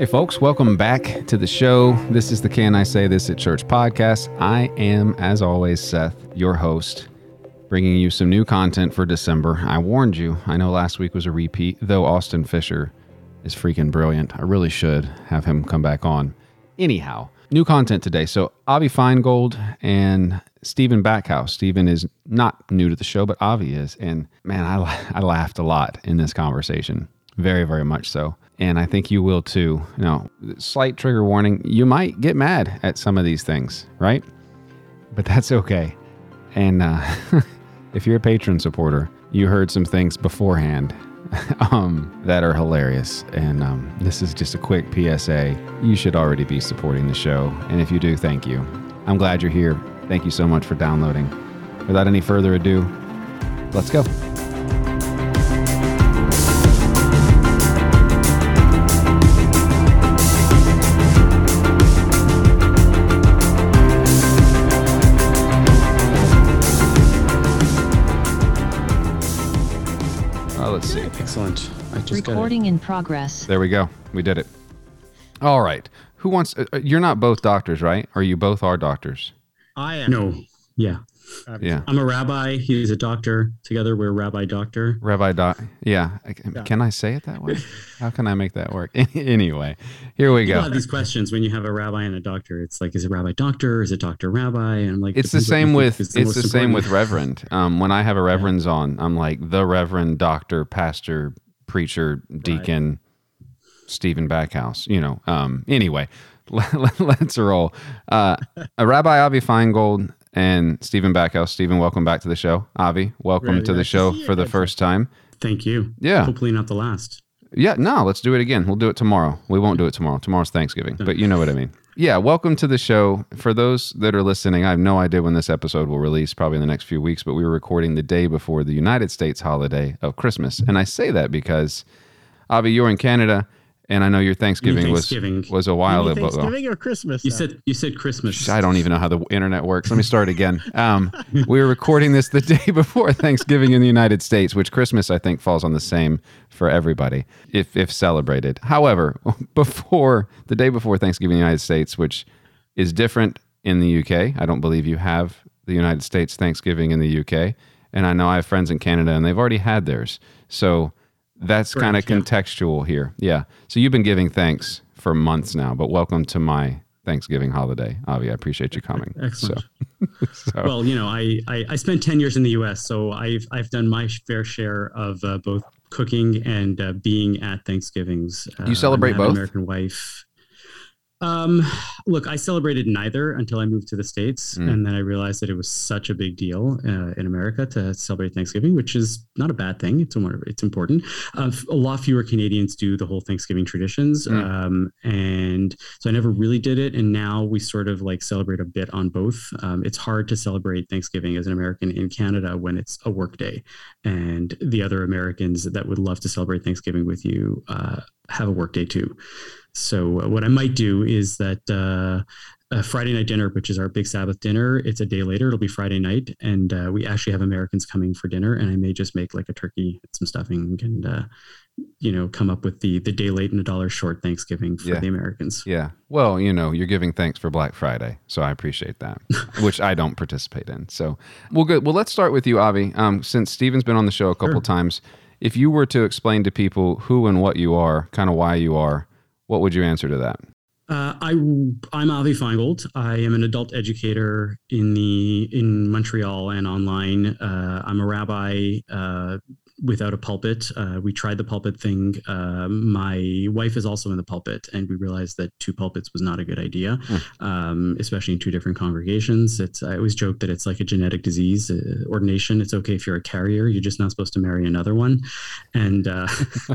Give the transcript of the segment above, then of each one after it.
Hey, folks, welcome back to the show. This is the Can I Say This at Church podcast. I am, as always, Seth, your host, bringing you some new content for December. I warned you. I know last week was a repeat, though Austin Fisher is freaking brilliant. I really should have him come back on. Anyhow, new content today. So, Avi Feingold and Stephen Backhouse. Stephen is not new to the show, but Avi is. And man, I, I laughed a lot in this conversation. Very, very much so and I think you will too. Know, slight trigger warning, you might get mad at some of these things, right? But that's okay. And uh, if you're a patron supporter, you heard some things beforehand um, that are hilarious. And um, this is just a quick PSA. You should already be supporting the show. And if you do, thank you. I'm glad you're here. Thank you so much for downloading. Without any further ado, let's go. Recording in progress. There we go. We did it. All right. Who wants? Uh, uh, you're not both doctors, right? Or you both are doctors? I am. No. Yeah. Yeah. I'm a rabbi. He's a doctor. Together, we're rabbi doctor. Rabbi doc. Yeah. yeah. Can I say it that way? How can I make that work? anyway, here we go. have these questions when you have a rabbi and a doctor. It's like, is it rabbi doctor? Is it doctor rabbi? And I'm like, it's the same with the it's the same with reverend. Um, when I have a reverend's yeah. on, I'm like the reverend, doctor, pastor, preacher, deacon, right. Stephen Backhouse. You know. Um. Anyway. Let's roll. Uh, Rabbi Avi Feingold and Stephen Backhouse. Stephen, welcome back to the show. Avi, welcome really to the show for the first time. Thank you. Yeah. Hopefully not the last. Yeah, no, let's do it again. We'll do it tomorrow. We won't do it tomorrow. Tomorrow's Thanksgiving, but you know what I mean. Yeah, welcome to the show. For those that are listening, I have no idea when this episode will release, probably in the next few weeks, but we were recording the day before the United States holiday of Christmas. And I say that because, Avi, you're in Canada and I know your Thanksgiving, Thanksgiving. was was a while ago. Thanksgiving or Christmas? You said you said Christmas. I don't even know how the internet works. Let me start again. Um, we were recording this the day before Thanksgiving in the United States, which Christmas I think falls on the same for everybody if if celebrated. However, before the day before Thanksgiving in the United States, which is different in the UK. I don't believe you have the United States Thanksgiving in the UK, and I know I have friends in Canada and they've already had theirs. So that's kind of contextual here. Yeah. So you've been giving thanks for months now, but welcome to my Thanksgiving holiday. Avi, I appreciate you coming. Excellent. So, so. Well, you know, I, I, I spent 10 years in the US, so I've, I've done my fair share of uh, both cooking and uh, being at Thanksgivings. Uh, you celebrate both? American wife. Um, look, I celebrated neither until I moved to the States. Mm. And then I realized that it was such a big deal uh, in America to celebrate Thanksgiving, which is not a bad thing. It's, it's important. Uh, a lot fewer Canadians do the whole Thanksgiving traditions. Mm. Um, and so I never really did it. And now we sort of like celebrate a bit on both. Um, it's hard to celebrate Thanksgiving as an American in Canada when it's a work day. And the other Americans that would love to celebrate Thanksgiving with you uh, have a work day too. So uh, what I might do is that uh, a Friday night dinner, which is our big Sabbath dinner, it's a day later. It'll be Friday night, and uh, we actually have Americans coming for dinner. And I may just make like a turkey, some stuffing, and uh, you know, come up with the the day late and a dollar short Thanksgiving for yeah. the Americans. Yeah. Well, you know, you're giving thanks for Black Friday, so I appreciate that, which I don't participate in. So, well, good. Well, let's start with you, Avi. Um, since Stephen's been on the show a couple sure. times, if you were to explain to people who and what you are, kind of why you are what would you answer to that? Uh, I I'm Avi Feingold. I am an adult educator in the in Montreal and online. Uh, I'm a rabbi uh, without a pulpit. Uh, we tried the pulpit thing. Uh, my wife is also in the pulpit, and we realized that two pulpits was not a good idea, mm. um, especially in two different congregations. It's I always joke that it's like a genetic disease. Uh, ordination, it's okay if you're a carrier. You're just not supposed to marry another one. And uh,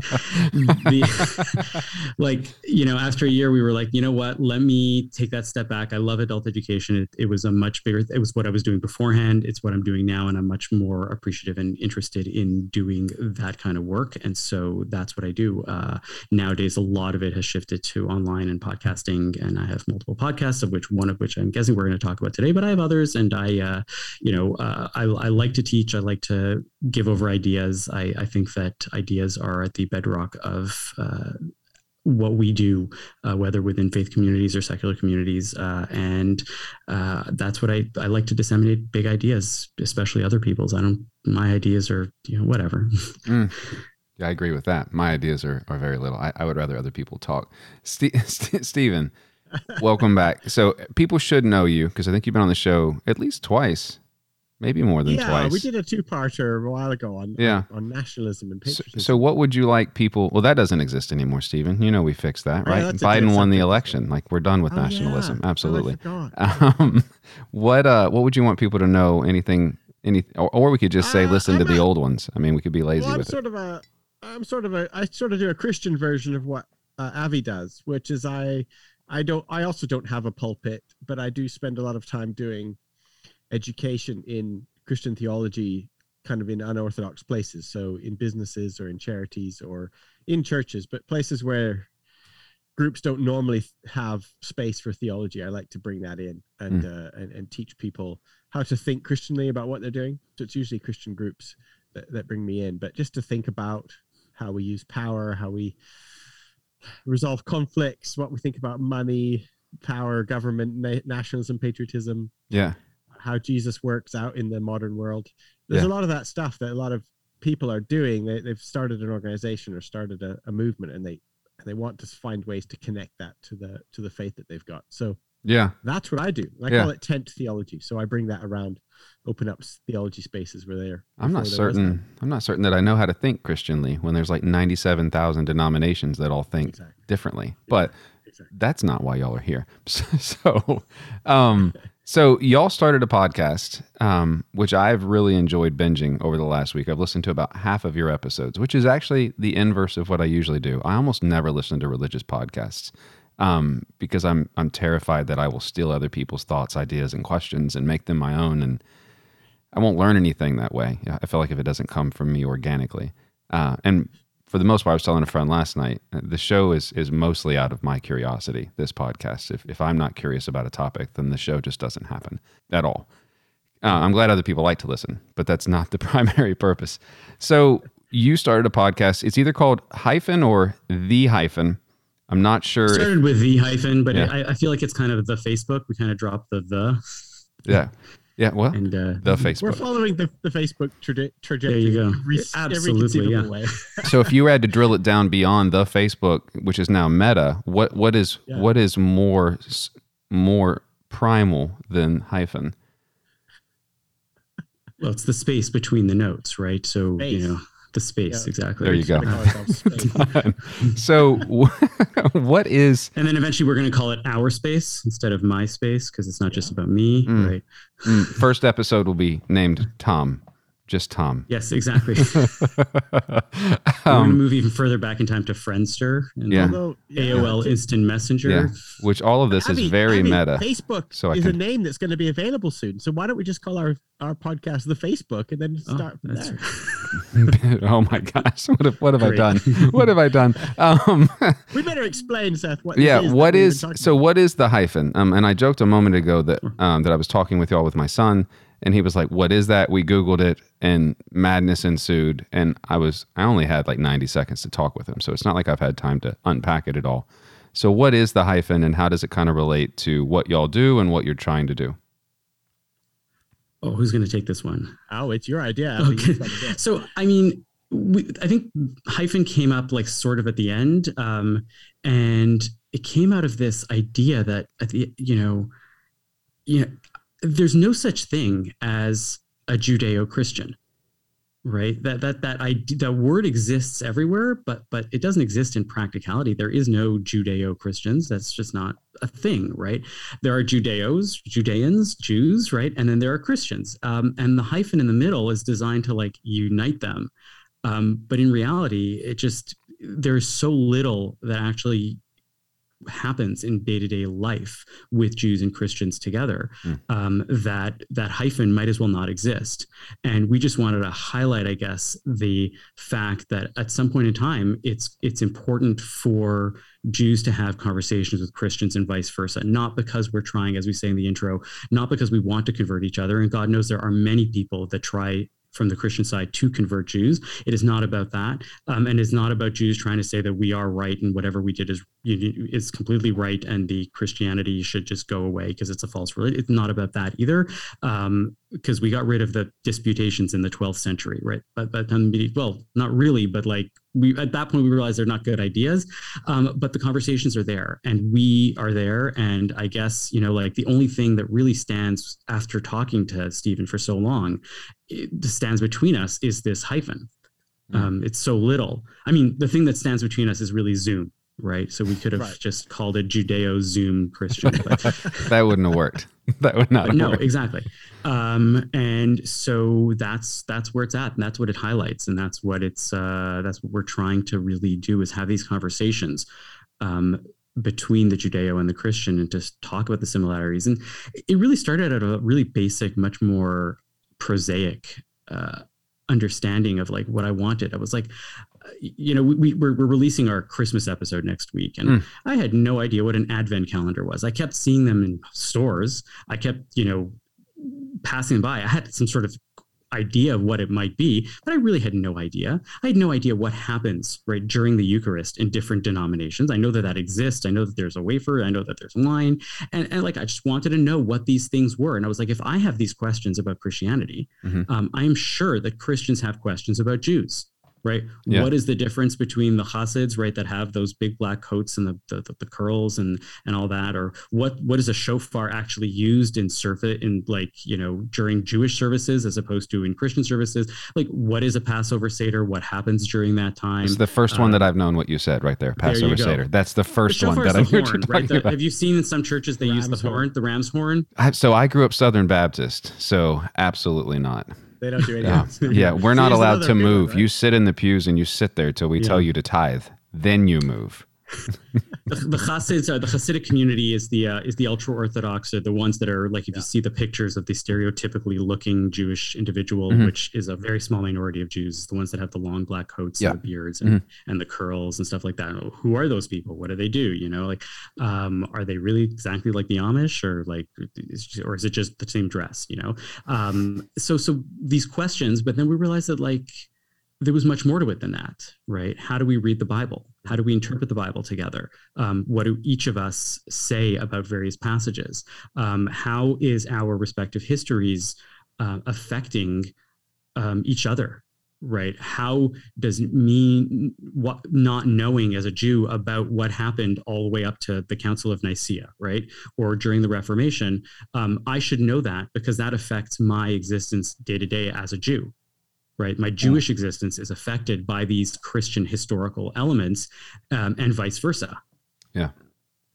the, like you know, after a year, we were like, you know what? Let me take that step back. I love adult education. It, it was a much bigger. It was what I was doing beforehand. It's what I'm doing now, and I'm much more appreciative and interested in doing doing that kind of work. And so that's what I do. Uh, nowadays, a lot of it has shifted to online and podcasting. And I have multiple podcasts, of which one of which I'm guessing we're going to talk about today, but I have others. And I, uh, you know, uh, I, I, like to teach. I like to give over ideas. I, I think that ideas are at the bedrock of uh, what we do, uh, whether within faith communities or secular communities. Uh, and uh, that's what I, I like to disseminate big ideas, especially other people's. I don't, my ideas are, you know, whatever. mm. Yeah, I agree with that. My ideas are, are very little. I, I would rather other people talk. St- St- Stephen, welcome back. So people should know you because I think you've been on the show at least twice maybe more than yeah, twice. we did a two-parter a while ago on yeah. on, on nationalism and patriotism. So, so, what would you like people? Well, that doesn't exist anymore, Stephen. You know we fixed that, right? Biden won the election. Like we're done with oh, nationalism. Yeah. Absolutely. Oh, um, what uh, what would you want people to know? Anything? Any? Or, or we could just say, uh, listen I'm to the old ones. I mean, we could be lazy well, with sort it. Of a, I'm sort of a. I sort of do a Christian version of what uh, Avi does, which is I. I don't. I also don't have a pulpit, but I do spend a lot of time doing education in Christian theology kind of in unorthodox places. So in businesses or in charities or in churches, but places where groups don't normally have space for theology. I like to bring that in and, mm. uh, and, and teach people how to think Christianly about what they're doing. So it's usually Christian groups that, that bring me in, but just to think about how we use power, how we resolve conflicts, what we think about money, power, government, na- nationalism, patriotism. Yeah how Jesus works out in the modern world. There's yeah. a lot of that stuff that a lot of people are doing. They, have started an organization or started a, a movement, and they and they want to find ways to connect that to the to the faith that they've got. So yeah, that's what I do. I yeah. call it tent theology. So I bring that around, open up theology spaces where they're. I'm not certain. I'm not certain that I know how to think Christianly when there's like 97,000 denominations that all think exactly. differently. But exactly. that's not why y'all are here. So, um, so y'all started a podcast, um, which I've really enjoyed binging over the last week. I've listened to about half of your episodes, which is actually the inverse of what I usually do. I almost never listen to religious podcasts um, because I'm I'm terrified that I will steal other people's thoughts, ideas, and questions and make them my own, and I won't learn anything that way. I feel like if it doesn't come from me organically, uh, and for the most part, I was telling a friend last night, uh, the show is is mostly out of my curiosity. This podcast, if if I'm not curious about a topic, then the show just doesn't happen at all. Uh, I'm glad other people like to listen, but that's not the primary purpose. So you started a podcast. It's either called Hyphen or The Hyphen. I'm not sure. Started if, with The Hyphen, but yeah. I, I feel like it's kind of the Facebook. We kind of dropped the the. Yeah. Yeah, well, and uh, the Facebook. We're following the, the Facebook traje- trajectory. There you go. Re- Absolutely, yeah. so if you had to drill it down beyond the Facebook, which is now Meta, what what is yeah. what is more more primal than hyphen? Well, it's the space between the notes, right? So space. you know the space yeah. exactly. There you go. so, what is? And then eventually, we're going to call it our space instead of my space because it's not just about me, mm. right? Mm. First episode will be named Tom just Tom. Yes, exactly. We're going to move even further back in time to Friendster and yeah. AOL yeah. Instant Messenger. Yeah. Which all of this Avi, is very Avi, meta. Facebook so is can... a name that's going to be available soon. So why don't we just call our, our podcast the Facebook and then oh, start oh, from there? oh my gosh. What have, what have I done? What have I done? Um, we better explain, Seth, what Yeah, is what is so about. what is the hyphen? Um, and I joked a moment ago that um, that I was talking with y'all with my son and he was like, "What is that?" We googled it, and madness ensued. And I was, I only had like 90 seconds to talk with him, so it's not like I've had time to unpack it at all. So, what is the hyphen, and how does it kind of relate to what y'all do and what you're trying to do? Oh, who's going to take this one? Oh, it's your idea. Okay. so, I mean, we, I think hyphen came up like sort of at the end, um, and it came out of this idea that at the you know, you know, there's no such thing as a Judeo-Christian, right? That that that I that word exists everywhere, but but it doesn't exist in practicality. There is no Judeo-Christians. That's just not a thing, right? There are Judeos, Judeans, Jews, right, and then there are Christians. Um, and the hyphen in the middle is designed to like unite them. Um, but in reality, it just there's so little that actually happens in day-to-day life with Jews and Christians together mm. um, that that hyphen might as well not exist and we just wanted to highlight I guess the fact that at some point in time it's it's important for Jews to have conversations with Christians and vice versa not because we're trying as we say in the intro not because we want to convert each other and God knows there are many people that try from the Christian side to convert Jews. It is not about that, um, and it's not about Jews trying to say that we are right and whatever we did is is completely right, and the Christianity should just go away because it's a false religion. It's not about that either, because um, we got rid of the disputations in the 12th century, right? But but well, not really, but like we at that point we realized they're not good ideas um, but the conversations are there and we are there and i guess you know like the only thing that really stands after talking to stephen for so long stands between us is this hyphen. Mm. Um, it's so little. I mean, the thing that stands between us is really Zoom, right? So we could have right. just called it Judeo Zoom Christian. But, that wouldn't have worked. That would not. no, worked. exactly. Um, and so that's that's where it's at, and that's what it highlights, and that's what it's uh, that's what we're trying to really do is have these conversations. Um, between the Judeo and the Christian and just talk about the similarities. And it really started at a really basic, much more prosaic uh, understanding of like what I wanted. I was like, you know, we, we're, we're releasing our Christmas episode next week, and mm. I had no idea what an advent calendar was. I kept seeing them in stores. I kept, you know, passing by. I had some sort of idea of what it might be, but I really had no idea. I had no idea what happens right during the Eucharist in different denominations. I know that that exists. I know that there's a wafer. I know that there's wine, and, and like I just wanted to know what these things were. And I was like, if I have these questions about Christianity, mm-hmm. um, I am sure that Christians have questions about Jews right? Yeah. What is the difference between the Hasids, right, that have those big black coats and the, the, the curls and and all that, or what what is a shofar actually used in surfeit in like you know during Jewish services as opposed to in Christian services? Like, what is a Passover seder? What happens during that time? It's the first uh, one that I've known what you said right there, Passover there seder. That's the first the one that I heard you right? The, Have you seen in some churches they ram's use the horn, horn, the ram's horn? I, so I grew up Southern Baptist, so absolutely not. They don't do anything. Yeah, yeah we're not allowed to move. One, right? You sit in the pews and you sit there till we yeah. tell you to tithe. Then you move the, the Hasids, uh, the Hasidic community is the uh, is the ultra orthodox, or the ones that are like if yeah. you see the pictures of the stereotypically looking Jewish individual, mm-hmm. which is a very small minority of Jews, the ones that have the long black coats yeah. and the beards and, mm-hmm. and the curls and stuff like that. Who are those people? What do they do? You know, like um, are they really exactly like the Amish, or like, or is it just the same dress? You know, um, so so these questions, but then we realized that like there was much more to it than that, right? How do we read the Bible? How do we interpret the Bible together? Um, what do each of us say about various passages? Um, how is our respective histories uh, affecting um, each other? Right? How does me what not knowing as a Jew about what happened all the way up to the Council of Nicaea, right, or during the Reformation? Um, I should know that because that affects my existence day to day as a Jew, right? My Jewish existence is affected by these Christian historical elements, um, and vice versa. Yeah.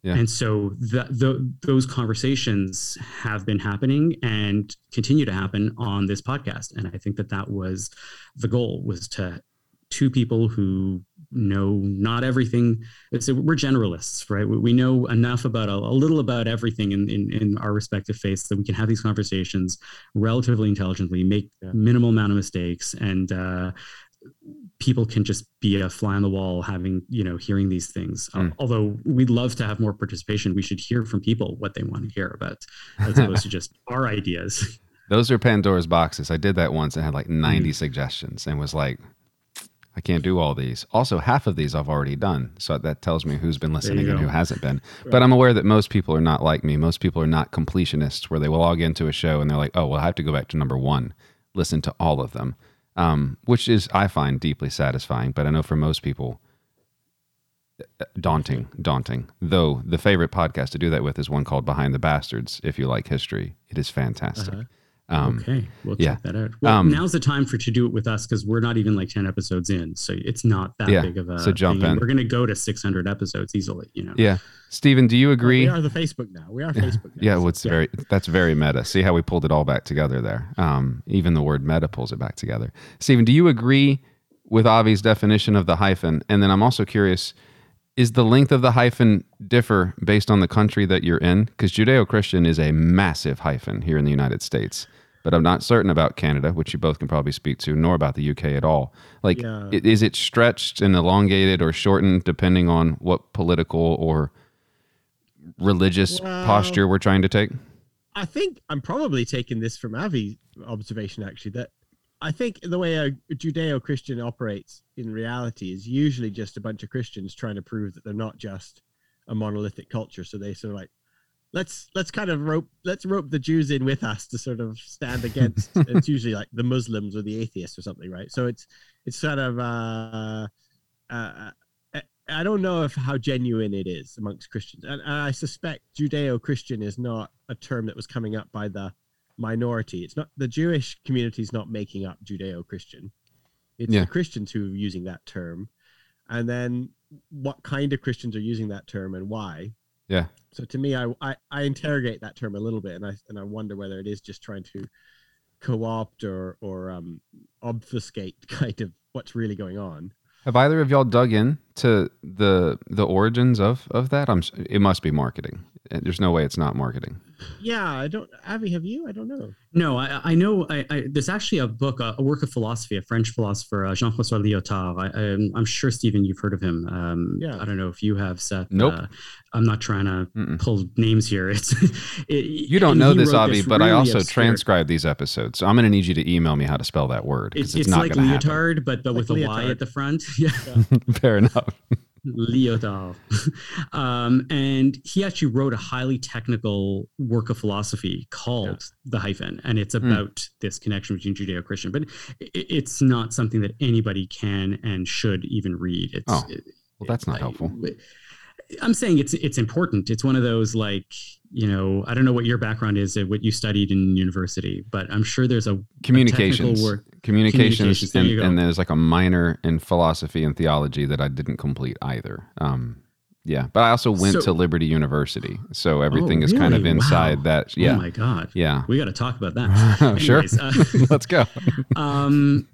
Yeah. And so the, the, those conversations have been happening and continue to happen on this podcast. And I think that that was the goal was to two people who know not everything. It's, we're generalists, right? We, we know enough about a, a, little about everything in, in, in, our respective faiths that we can have these conversations relatively intelligently, make yeah. minimal amount of mistakes, and uh, people can just be a fly on the wall having you know hearing these things mm. uh, although we'd love to have more participation we should hear from people what they want to hear about as opposed to just our ideas those are pandora's boxes i did that once and had like 90 mm. suggestions and was like I can't do all these. Also, half of these I've already done. So that tells me who's been listening and who hasn't been. Right. But I'm aware that most people are not like me. Most people are not completionists where they will log into a show and they're like, oh, well, I have to go back to number one, listen to all of them, um, which is, I find, deeply satisfying. But I know for most people, uh, daunting, daunting. Though the favorite podcast to do that with is one called Behind the Bastards. If you like history, it is fantastic. Uh-huh. Um, okay, we'll yeah. check that out. Well, um, now's the time for to do it with us because we're not even like ten episodes in, so it's not that yeah, big of a. So jump thing. in. We're going to go to six hundred episodes easily. You know. Yeah, Stephen, do you agree? Well, we are the Facebook now. We are Facebook. Now, yeah, well, it's yeah. very that's very meta. See how we pulled it all back together there. Um, even the word meta pulls it back together. Stephen, do you agree with Avi's definition of the hyphen? And then I'm also curious is the length of the hyphen differ based on the country that you're in? Because Judeo Christian is a massive hyphen here in the United States, but I'm not certain about Canada, which you both can probably speak to, nor about the UK at all. Like, Yeah. is it stretched and elongated or shortened depending on what political or religious Well- posture we're trying to take? I think I'm probably taking this from Avi's observation actually that I think the way a Judeo-Christian operates in reality is usually just a bunch of Christians trying to prove that they're not just a monolithic culture. So they sort of like let's let's kind of rope let's rope the Jews in with us to sort of stand against. it's usually like the Muslims or the atheists or something, right? So it's it's sort of uh, uh, I- I don't know if how genuine it is amongst Christians, and, and I suspect Judeo-Christian is not a term that was coming up by the minority. It's not the Jewish community is not making up Judeo-Christian. It's Yeah. the Christians who are using that term, and then what kind of Christians are using that term and why. Yeah. So to me, I, I I interrogate that term a little bit, and I and I wonder whether it is just trying to co-opt or or um, obfuscate kind of what's really going on. Have either of y'all dug in to the the origins of of that? I'm. It must be marketing. There's no way it's not marketing. Yeah, I don't. Avi, have you? I don't know. No, I, I know. I, I, there's actually a book, a, a work of philosophy, a French philosopher, uh, Jean-François Lyotard. I, I'm, I'm sure Stephen, you've heard of him. Um, Yeah. I don't know if you have, Seth. Nope. Uh, I'm not trying to Mm-mm. pull names here. It's it, You don't know this, wrote Avi, but I also obscure- transcribe these episodes. So I'm going to need you to email me how to spell that word because It's, it's, it's, not like going to happen. leotard, but but Like with a Y leotard. at the front. Yeah. Fair enough. Lyotard. um, and he actually wrote a highly technical work of philosophy called The Hyphen. And it's Hmm. about this connection between Judeo Christian. But i it's not something that anybody can and should even read. It's, Oh, Well, that's not I- helpful. I'm saying it's it's important. It's one of those like you know I don't know what your background is, what you studied in university, but I'm sure there's a Communications, work- communications, Communications, there and, and there's like a minor in philosophy and theology that I didn't complete either. Um, yeah, but I also went So- to Liberty University, so everything is kind of inside Wow. that. Yeah, oh my god, yeah. we got to talk about that. sure. Uh, Let's go. um,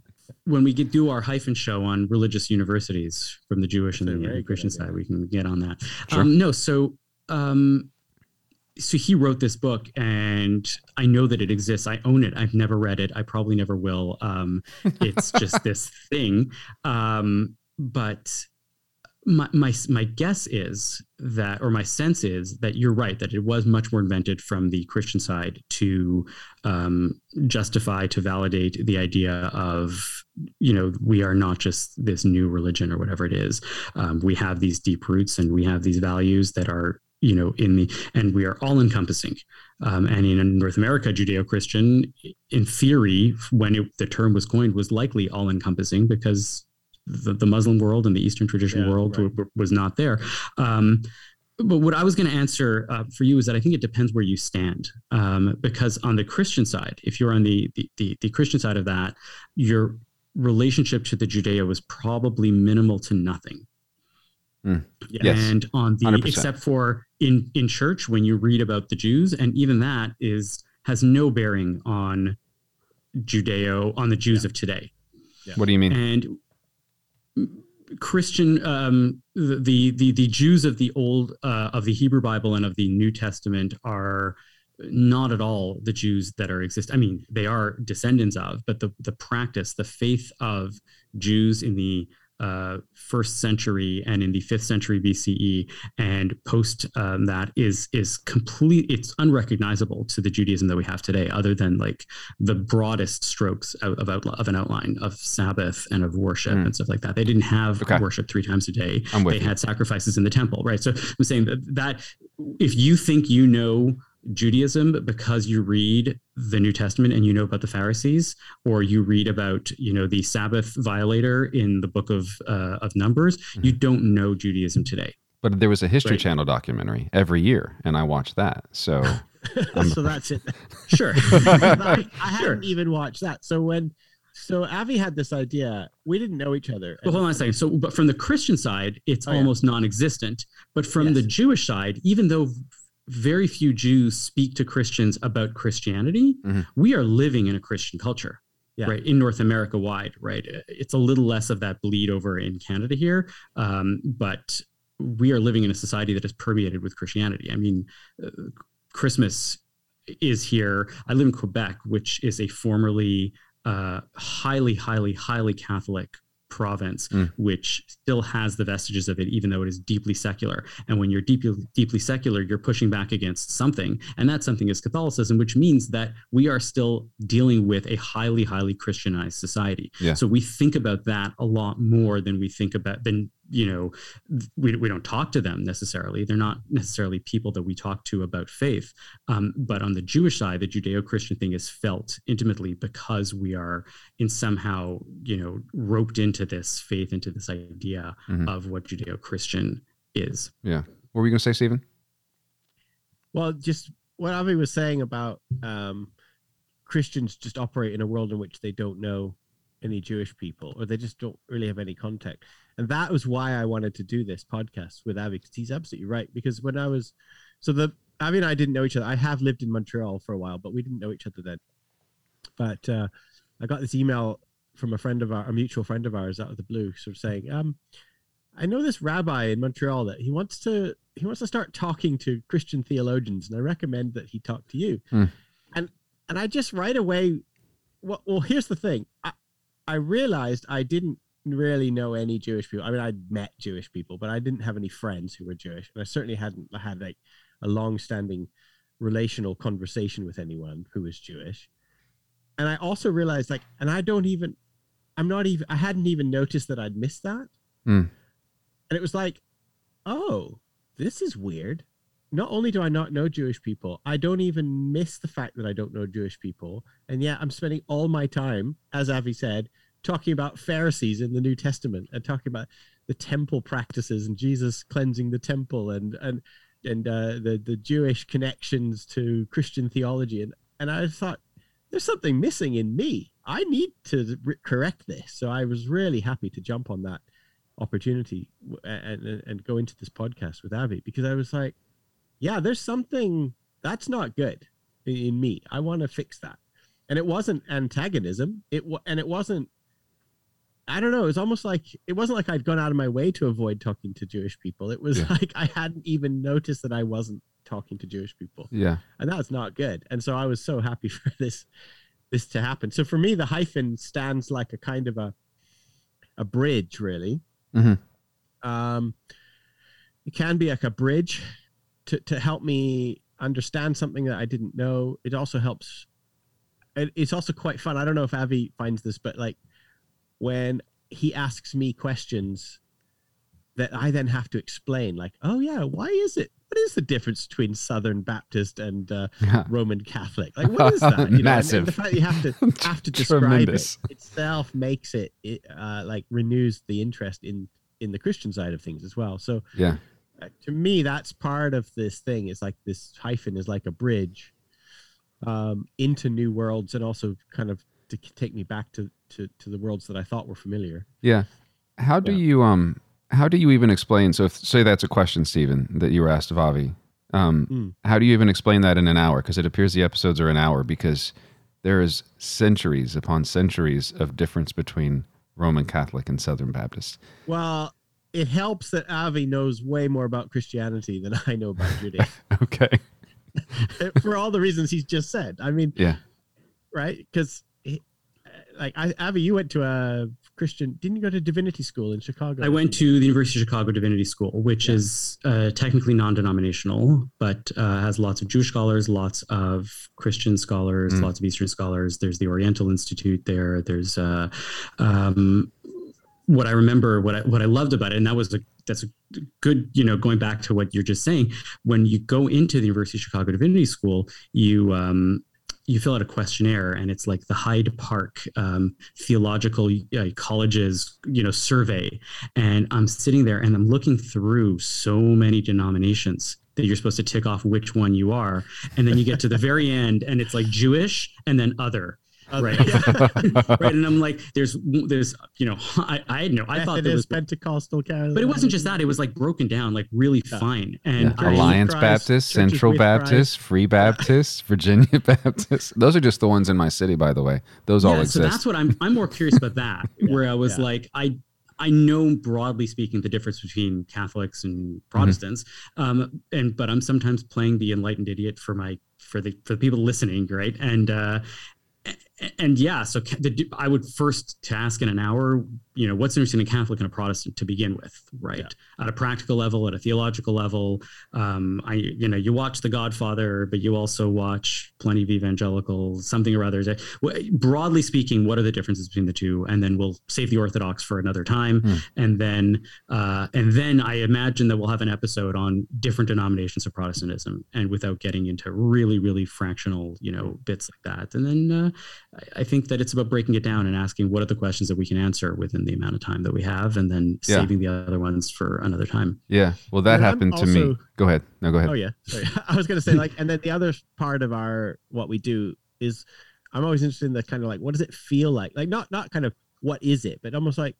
when we get do our hyphen show on religious universities from the Jewish and the, Christian good idea. side, we can get on that. Sure. Um, no, so um, so he wrote this book, and I know that it exists. I own it. I've never read it. I probably never will. Um, it's just this thing. Um, but my, my my guess is that, or my sense is that you're right that it was much more invented from the Christian side to um, justify to validate the idea of you know we are not just this new religion or whatever it is. Um, we have these deep roots and we have these values that are you know in the and we are all encompassing um, and in north america judeo-christian in theory when it, the term was coined was likely all encompassing because the, the muslim world and the eastern tradition Yeah, world right. w- w- was not there um, but what I was going to answer uh, for you is that I think it depends where you stand, um, because on the Christian side, if you're on the, the the the Christian side of that, your relationship to the Judea was probably minimal to nothing. Yes. And on the 100%. except for in in church when you read about the Jews, and even that is has no bearing on Judeo on the Jews of today What do you mean? and Christian, um, the the the Jews of the old uh, of the Hebrew Bible and of the New Testament are not at all the Jews that are exist. I mean, they are descendants of, but the the practice, the faith of Jews in the uh, first century and in the fifth century BCE and post um, that is is complete. It's unrecognizable to the Judaism that we have today, other than like the broadest strokes out of outli- of an outline of Sabbath and of worship Hmm. and stuff like that. They didn't have Okay. worship three times a day. They you. had sacrifices in the temple, right? So I'm saying that, that if you think you know Judaism because you read the New Testament and you know about the Pharisees, or you read about you know the Sabbath violator in the book of uh, of Numbers, you don't know Judaism today. But there was a History Right. Channel documentary every year, and I watched that. So so that's it. Sure. I, I Sure. hadn't even watched that. So when so Avi had this idea, we didn't know each other. Well, hold on a second. So, but from the Christian side, it's Oh, yeah. almost non-existent. But from Yes. the Jewish side, even though very few Jews speak to Christians about Christianity, Mhm. we are living in a Christian culture. Yeah. Right in North America wide, right? It's a little less of that bleed over in Canada here, um, but we are living in a society that is permeated with Christianity. I mean, uh, Christmas is here. I live in Quebec, which is a formerly uh, highly, highly, highly Catholic province, mm. which still has the vestiges of it, even though it is deeply secular. And when you're deeply, deeply secular, you're pushing back against something, and that something is Catholicism, which means that we are still dealing with a highly, highly Christianized society. Yeah. So we think about that a lot more than we think about than you know we, we don't talk to them necessarily. They're not necessarily people that we talk to about faith. Um, but on the jewish side the judeo-christian thing is felt intimately because we are in somehow you know roped into this faith into this idea mm-hmm. of what judeo-christian is. Yeah. What were you going to say stephen? Well just what avi was saying about um, christians just operate in a world in which they don't know any jewish people or they just don't really have any contact and that was why I wanted to do this podcast with Avi because he's absolutely right. Because when I was, so the Avi and I didn't know each other. I have lived in Montreal for a while, but we didn't know each other then. But uh, I got this email from a friend of our, a mutual friend of ours, out of the blue, sort of saying, um, "I know this rabbi in Montreal that he wants to he wants to start talking to Christian theologians, and I recommend that he talk to you." Mm. And and I just right away, well, well, here's the thing. I, I realized I didn't really know any Jewish people. I mean, I'd met Jewish people, but I didn't have any friends who were Jewish, and I certainly hadn't had like a long-standing relational conversation with anyone who was Jewish. And I also realized, like, and I don't even, I'm not even, I hadn't even noticed that I'd missed that. Mm. And it was like, oh, this is weird. Not only do I not know Jewish people, I don't even miss the fact that I don't know Jewish people. And yet I'm spending all my time, as Avi said, talking about Pharisees in the New Testament and talking about the temple practices and Jesus cleansing the temple and and and uh, the the Jewish connections to Christian theology and and I thought there's something missing in me. I need to re- correct this. So I was really happy to jump on that opportunity and, and and go into this podcast with Avi because I was like, yeah, there's something that's not good in, in me. I want to fix that. And it wasn't antagonism. It and it wasn't I don't know. It was almost like it wasn't like I'd gone out of my way to avoid talking to Jewish people. It was yeah. like I hadn't even noticed that I wasn't talking to Jewish people. Yeah, and that's not good. And so I was so happy for this this to happen. So for me, the hyphen stands like a kind of a a bridge, really. Mm-hmm. Um, it can be like a bridge to to help me understand something that I didn't know. It also helps. It, it's also quite fun. I don't know if Avi finds this, but like when he asks me questions that I then have to explain, like, oh yeah, why is it? What is the difference between Southern Baptist and uh, yeah. Roman Catholic? Like, what is that? You Massive. Know, and, and the fact you have to have to describe it itself makes it, it uh, like renews the interest in in the Christian side of things as well. So yeah, uh, to me, that's part of this thing. It's like this hyphen is like a bridge um, into new worlds and also kind of to take me back to to to the worlds that I thought were familiar. Yeah. How do yeah. you um how do you even explain so if say that's a question Stephen that you were asked of Avi. Um mm. how do you even explain that in an hour because it appears the episodes are an hour because there is centuries upon centuries of difference between Roman Catholic and Southern Baptist. Well, it helps that Avi knows way more about Christianity than I know about Judaism. okay. For all the reasons he's just said. I mean, yeah. Right? Because like I, Avi, you went to a Christian. Didn't you go to divinity school in Chicago? I went to the University of Chicago Divinity School, which yeah. is uh, technically non-denominational, but uh, has lots of Jewish scholars, lots of Christian scholars, mm. lots of Eastern scholars. There's the Oriental Institute there. There's uh, um, what I remember, what I what I loved about it, and that was a that's a good, you know, going back to what you're just saying. When you go into the University of Chicago Divinity School, you you fill out a questionnaire and it's like the Hyde Park um, theological uh, colleges, you know, survey. And I'm sitting there and I'm looking through so many denominations that you're supposed to tick off which one you are. And then you get to the very end and it's like Jewish and then other right right and i'm like there's there's you know i i know i thought it was pentecostal Catholic, but it wasn't just that it was like broken down like really yeah. fine and yeah. alliance Christ, baptist central baptist Christ. free baptist virginia baptist those are just the ones in my city by the way those yeah, all exist so that's what i'm i'm more curious about that where i was like i I know broadly speaking the difference between Catholics and Protestants, mm-hmm. um, and but I'm sometimes playing the enlightened idiot for my for the for the people listening, right? And uh, and yeah, so I would first task in an hour, you know, what's interesting in Catholic and a Protestant to begin with, right? Yeah. At a practical level, at a theological level, um, I, you know, you watch The Godfather, but you also watch plenty of evangelical, something or other. Broadly speaking, what are the differences between the two? And then we'll save the Orthodox for another time, mm. and then, uh, and then I imagine that we'll have an episode on different denominations of Protestantism, and without getting into really, really fractional, you know, bits like that, and then. Uh, I think that it's about breaking it down and asking what are the questions that we can answer within the amount of time that we have, and then yeah. saving the other ones for another time. Yeah, well, that happened to me. Go ahead. No, go ahead. Oh yeah, sorry. I was going to say like, and then the other part of our what we do is, I'm always interested in the kind of like, what does it feel like? Like not not kind of what is it, but almost like,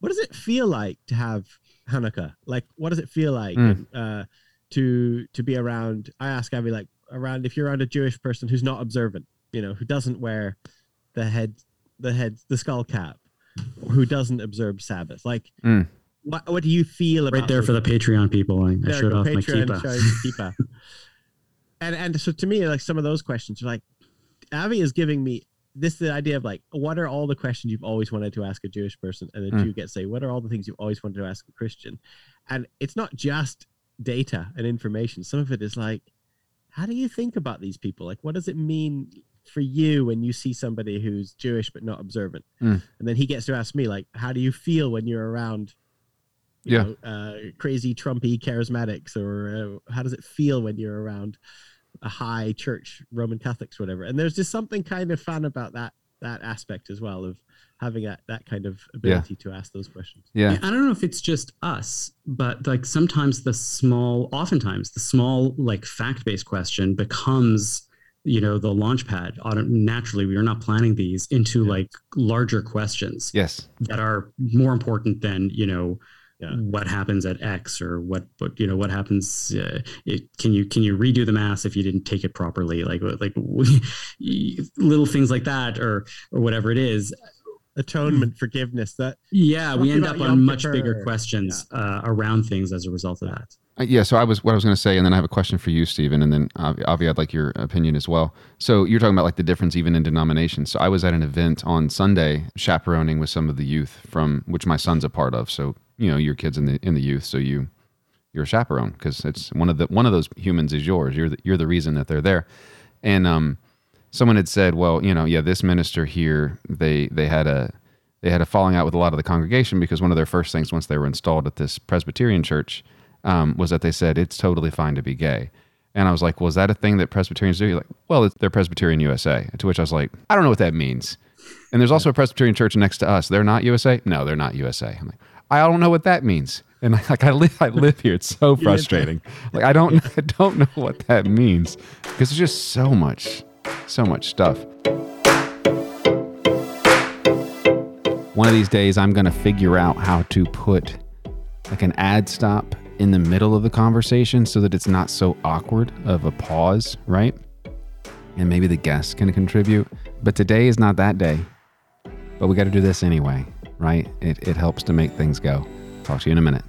what does it feel like to have Hanukkah? Like, what does it feel like mm. uh, to to be around? I ask Avi like around if you're around a Jewish person who's not observant you know, who doesn't wear the head, the head, the skull cap, who doesn't observe Sabbath. Like, mm. what what do you feel about right there for the Patreon people? I, I showed off Patreon, my kippah. and and so to me, like some of those questions are like, Avi is giving me this the idea of like, what are all the questions you've always wanted to ask a Jewish person, and then mm. you get say, what are all the things you've always wanted to ask a Christian? And it's not just data and information. Some of it is like, how do you think about these people? Like, what does it mean for you when you see somebody who's Jewish but not observant? Mm. And then he gets to ask me, like, how do you feel when you're around, you yeah. know, uh, crazy Trumpy charismatics, or uh, how does it feel when you're around a high church Roman Catholics, whatever? And there's just something kind of fun about that that aspect as well of having that that kind of ability yeah. to ask those questions. Yeah. I don't know if it's just us, but like sometimes the small, oftentimes the small like fact based question becomes you know the launch pad naturally we are not planning these into yeah. like larger questions yes that are more important than you know yeah. what happens at x or what what you know what happens uh, it, can you can you redo the mass if you didn't take it properly like like little things like that or or whatever it is atonement forgiveness that yeah we end up on much bigger questions yeah. uh, around things as a result of that yeah, so I was what I was going to say, and then I have a question for you, Stephen, and then Avi, I'd like your opinion as well. So you're talking about like the difference even in denominations. So I was at an event on Sunday, chaperoning with some of the youth from which my son's a part of. So you know, your kids in the in the youth, so you you're a chaperone because it's one of the one of those humans is yours. You're the, you're the reason that they're there, and um, someone had said, well, you know, yeah, this minister here, they they had a they had a falling out with a lot of the congregation because one of their first things once they were installed at this Presbyterian church um, was that they said it's totally fine to be gay. And I was like, well, is that a thing that Presbyterians do? You're like, well, they're Presbyterian USA. To which I was like, I don't know what that means. And there's also a Presbyterian church next to us. They're not USA? No, they're not USA. I'm like, I don't know what that means. And like I live, I live here. It's so frustrating. Like I don't, I don't know what that means because there's just so much, so much stuff. One of these days, I'm going to figure out how to put like an ad stop in the middle of the conversation so that it's not so awkward of a pause, right? And maybe the guests can contribute. But today is not that day. But we got to do this anyway, right? It, it helps to make things go. Talk to you in a minute.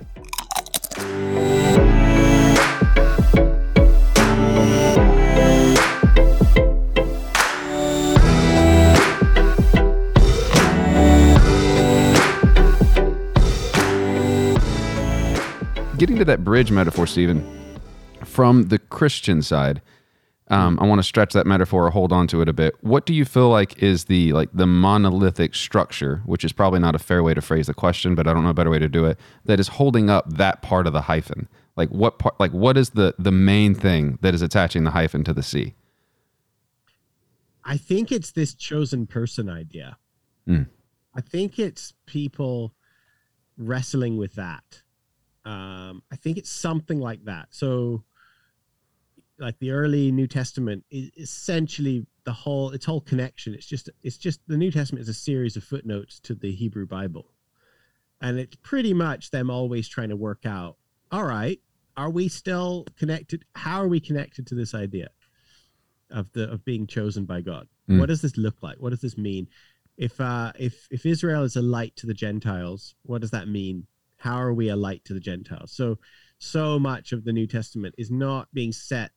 Getting to that bridge metaphor, Stephen, from the Christian side, um, I want to stretch that metaphor or hold on to it a bit. What do you feel like is the like the monolithic structure, which is probably not a fair way to phrase the question, but I don't know a better way to do it, that is holding up that part of the hyphen? Like what part like what is the the main thing that is attaching the hyphen to the C? I think it's this chosen person idea. Mm. I think it's people wrestling with that um, I think it's something like that. So, like the early New Testament is essentially the whole its whole connection. It's just it's just the New Testament is a series of footnotes to the Hebrew Bible, and it's pretty much them always trying to work out. All right, are we still connected? How are we connected to this idea of the of being chosen by God? Mm. What does this look like? What does this mean? if uh, if if Israel is a light to the Gentiles, what does that mean? How are we a light to the Gentiles? So so much of the New Testament is not being set.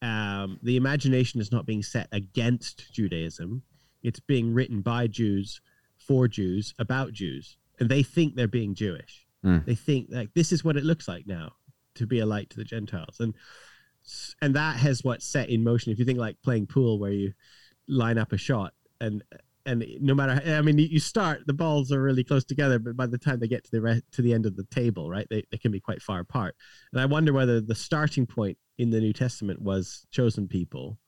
Um, the imagination is not being set against Judaism. It's being written by Jews for Jews about Jews, and they think they're being Jewish. Mm. They think like this is what it looks like now to be a light to the Gentiles, and and that has what set in motion. If you think like playing pool, where you line up a shot and and no matter i mean you start the balls are really close together but by the time they get to the re- to the end of the table right they, they can be quite far apart and i wonder whether the starting point in the new testament was chosen people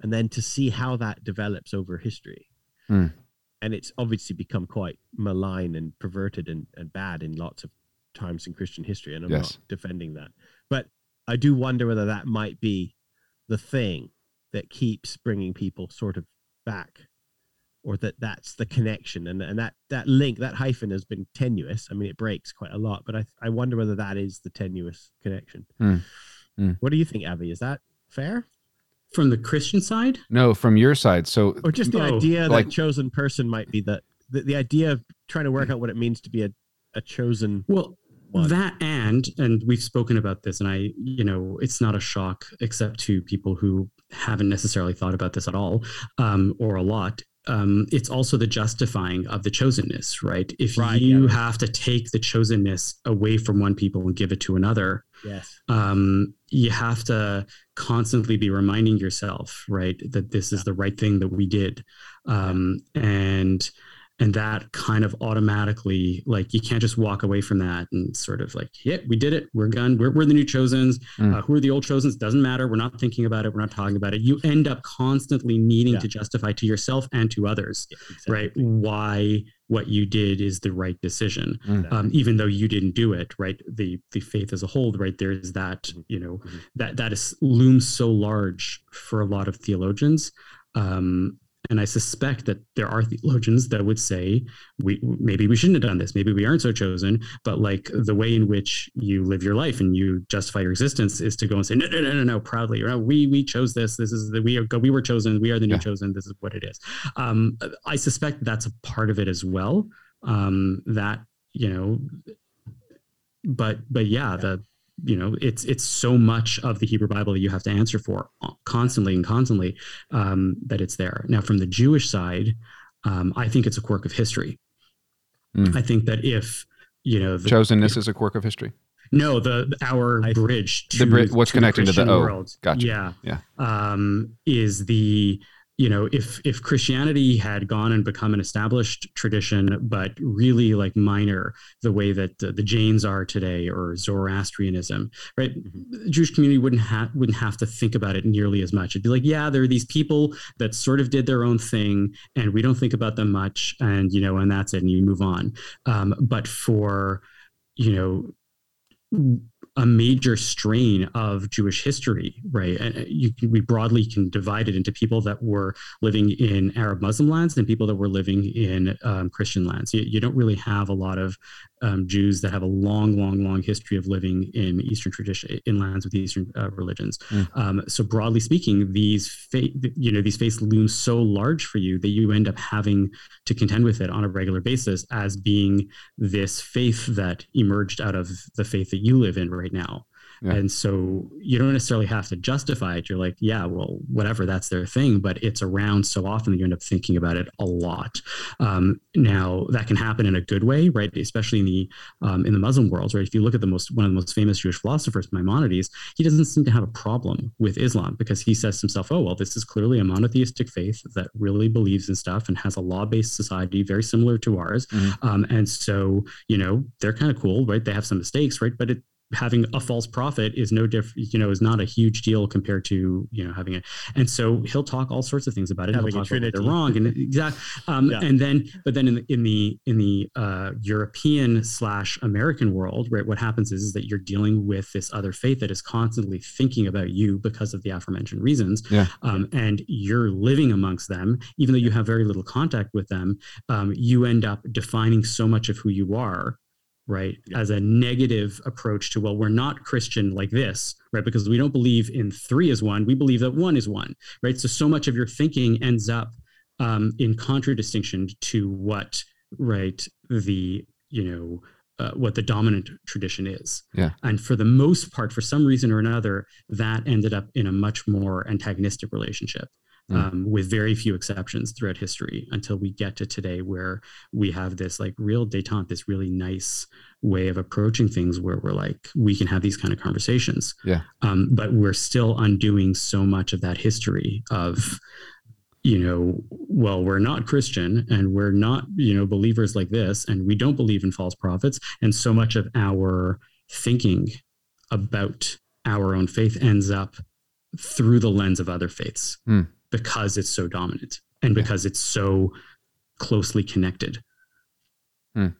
and then to see how that develops over history mm. and it's obviously become quite malign and perverted and, and bad in lots of times in christian history and i'm yes. not defending that but i do wonder whether that might be the thing that keeps bringing people sort of back or that that's the connection. And, and that that link that hyphen has been tenuous. I mean it breaks quite a lot but i, I wonder whether that is the tenuous connection. Mm. Mm. what do you think avi is that fair? From the christian side? No from your side. So or just the oh, idea like, that chosen person might be the, the the idea of trying to work out what it means to be a, a chosen well one. that and and we've spoken about this and i you know it's not a shock except to people who haven't necessarily thought about this at all um, or a lot um, it's also the justifying of the chosenness, right? If right, you yeah, have to take the chosenness away from one people and give it to another, yes, um, you have to constantly be reminding yourself, right, that this is the right thing that we did, um, and and that kind of automatically like you can't just walk away from that and sort of like yeah we did it we're done we're, we're the new chosens mm. uh, who are the old chosens doesn't matter we're not thinking about it we're not talking about it you end up constantly needing yeah. to justify to yourself and to others yeah, exactly. right why what you did is the right decision mm. um, even though you didn't do it right the the faith as a whole right there's that mm-hmm. you know mm-hmm. that that is looms so large for a lot of theologians um, and I suspect that there are theologians that would say we maybe we shouldn't have done this. Maybe we aren't so chosen. But like the way in which you live your life and you justify your existence is to go and say no, no, no, no, no, proudly. Or, we we chose this. This is the we are we were chosen. We are the new yeah. chosen. This is what it is. Um, I suspect that's a part of it as well. Um, that you know, but but yeah, yeah. the you know it's it's so much of the hebrew bible that you have to answer for constantly and constantly um, that it's there. Now from the jewish side um, i think it's a quirk of history. Mm. i think that if you know the, chosenness is a quirk of history? No the our bridge to, the bridge what's to connecting the to the o. world, gotcha. Yeah. Yeah. Um, is the you know if if christianity had gone and become an established tradition but really like minor the way that the, the jains are today or zoroastrianism right? Mm-hmm. the jewish community wouldn't have wouldn't have to think about it nearly as much. It'd be like yeah there are these people that sort of did their own thing and we don't think about them much and you know and that's it and you move on. Um, but for you know a major strain of Jewish history, right? And you, we broadly can divide it into people that were living in Arab Muslim lands and people that were living in um, Christian lands. You, you, don't really have a lot of um, Jews that have a long, long, long history of living in Eastern tradition, in lands with Eastern uh, religions. Mm. Um, so broadly speaking, these fa- you know these faiths loom so large for you that you end up having to contend with it on a regular basis as being this faith that emerged out of the faith that you live in right now. Yeah. And so you don't necessarily have to justify it. You're like, yeah, well, whatever, that's their thing. But it's around so often that you end up thinking about it a lot. Um, now that can happen in a good way, right? Especially in the um, in the Muslim world, right? If you look at the most one of the most famous Jewish philosophers, Maimonides, he doesn't seem to have a problem with Islam because he says to himself, oh well, this is clearly a monotheistic faith that really believes in stuff and has a law based society very similar to ours. Mm-hmm. Um, and so you know they're kind of cool, right? They have some mistakes, right? But it having a false prophet is no different you know is not a huge deal compared to you know having it and so he'll talk all sorts of things about it having he'll talk about they're wrong and exactly um, yeah. and then but then in the in the in the uh, european slash american world right what happens is, is that you're dealing with this other faith that is constantly thinking about you because of the aforementioned reasons yeah. Um, and you're living amongst them even though you have very little contact with them um, you end up defining so much of who you are right yeah. as a negative approach to well we're not christian like this right because we don't believe in three as one we believe that one is one right so so much of your thinking ends up um, in contradistinction to what right the you know uh, what the dominant tradition is. Yeah. And for the most part, for some reason or another, that ended up in a much more antagonistic relationship. Mm. Um, with very few exceptions throughout history until we get to today where we have this like real detente this really nice way of approaching things where we're like we can have these kind of conversations yeah um, but we're still undoing so much of that history of you know, well, we're not Christian and we're not, you know, believers like this, and we don't believe in false prophets. And so much of our thinking about our own faith ends up through the lens of other faiths mm. Because it's so dominant and because it's so closely connected. Mm.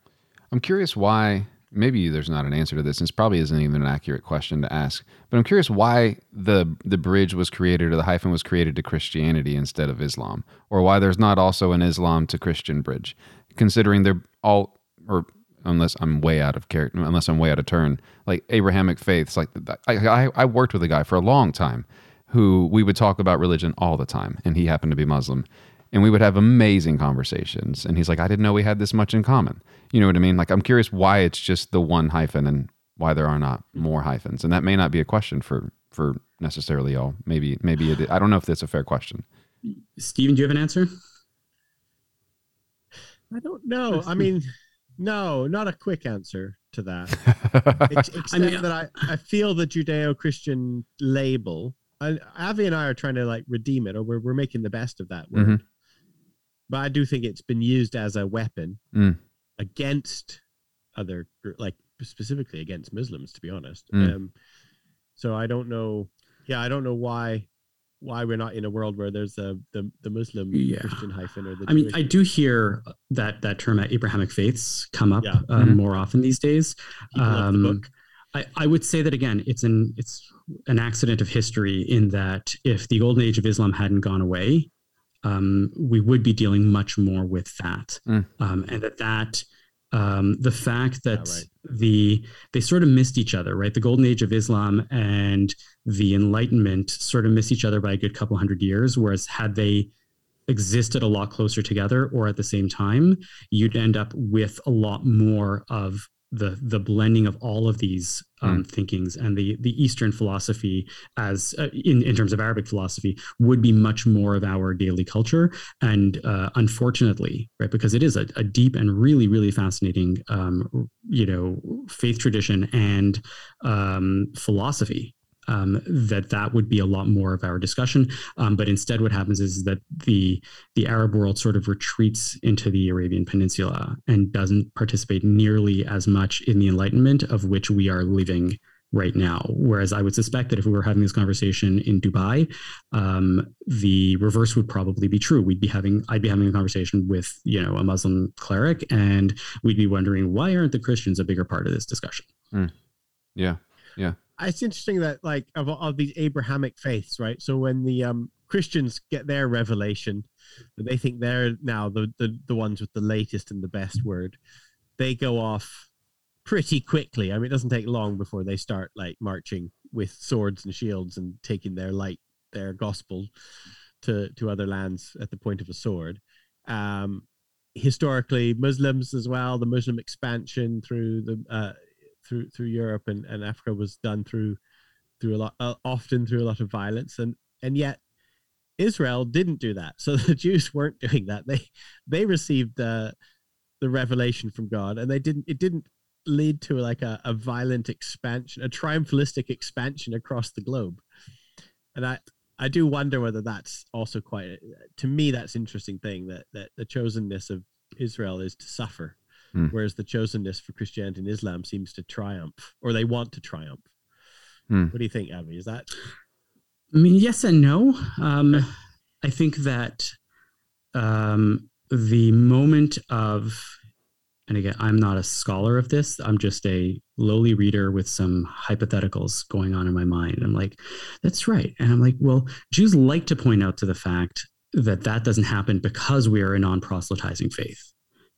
I'm curious why maybe there's not an answer to this, and this probably isn't even an accurate question to ask. But I'm curious why the the bridge was created or the hyphen was created to Christianity instead of Islam, or why there's not also an Islam to Christian bridge, considering they're all or unless I'm way out of character, unless I'm way out of turn, like Abrahamic faiths. Like I, I, I worked with a guy for a long time who we would talk about religion all the time, and he happened to be Muslim, and we would have amazing conversations. And he's like, I didn't know we had this much in common. You know what I mean? Like, I'm curious why it's just the one hyphen and why there are not more hyphens. And that may not be a question for for necessarily all. Maybe maybe it, I don't know if that's a fair question. Stephen, do you have an answer? I don't know. I mean, no, not a quick answer to that. Except I mean, that I, I feel the Judeo-Christian label. I, Avi and I are trying to like redeem it, or we're we're making the best of that word. Mm-hmm but I do think it's been used as a weapon mm. against other, like specifically against Muslims, to be honest. Mm. Um, so I don't know. Yeah, I don't know why why we're not in a world where there's a the the Muslim yeah. Christian hyphen or the. I mean, I do hear that that term at Abrahamic faiths come up yeah. um, mm-hmm. more often these days. Um, I, I would say that again, it's an it's an accident of history in that if the golden age of Islam hadn't gone away, um, we would be dealing much more with that, mm. um, and that that um, the fact that yeah, right. the they sort of missed each other, right? The golden age of Islam and the Enlightenment sort of missed each other by a good couple hundred years. Whereas had they existed a lot closer together or at the same time, you'd end up with a lot more of the the blending of all of these um, mm. thinkings and the the Eastern philosophy as uh, in in terms of Arabic philosophy would be much more of our daily culture. And uh, unfortunately, right, because it is a, a, deep and really really fascinating, um, you know, faith tradition and um, philosophy um, that that would be a lot more of our discussion. Um, but instead, what happens is that the the Arab world sort of retreats into the Arabian Peninsula and doesn't participate nearly as much in the Enlightenment of which we are living right now. Whereas I would suspect that if we were having this conversation in Dubai, um, the reverse would probably be true. We'd be having, I'd be having a conversation with, you know, a Muslim cleric, and we'd be wondering why aren't the Christians a bigger part of this discussion? Mm. Yeah, yeah it's interesting that like of, of these Abrahamic faiths, right? So when the um, Christians get their revelation, they think they're now the, the the ones with the latest and the best word. They go off pretty quickly. I mean, it doesn't take long before they start like marching with swords and shields and taking their light, their gospel to to other lands at the point of a sword. Um, historically, Muslims as well, the Muslim expansion through the uh, through through Europe and, and Africa was done through through a lot uh, often through a lot of violence. And and yet Israel didn't do that. So the Jews weren't doing that. They they received the the revelation from God and they didn't it didn't lead to like a, a violent expansion a triumphalistic expansion across the globe. And I I do wonder whether that's also quite to me that's interesting thing that that the chosenness of Israel is to suffer mm. whereas the chosenness for Christianity and Islam seems to triumph, or they want to triumph. Mm. What do you think, Avi? Is that? I mean, yes and no. Um, I think that um, the moment of, and again, I'm not a scholar of this. I'm just a lowly reader with some hypotheticals going on in my mind. I'm like, that's right. And I'm like, well, Jews like to point out to the fact that that doesn't happen because we are a non-proselytizing faith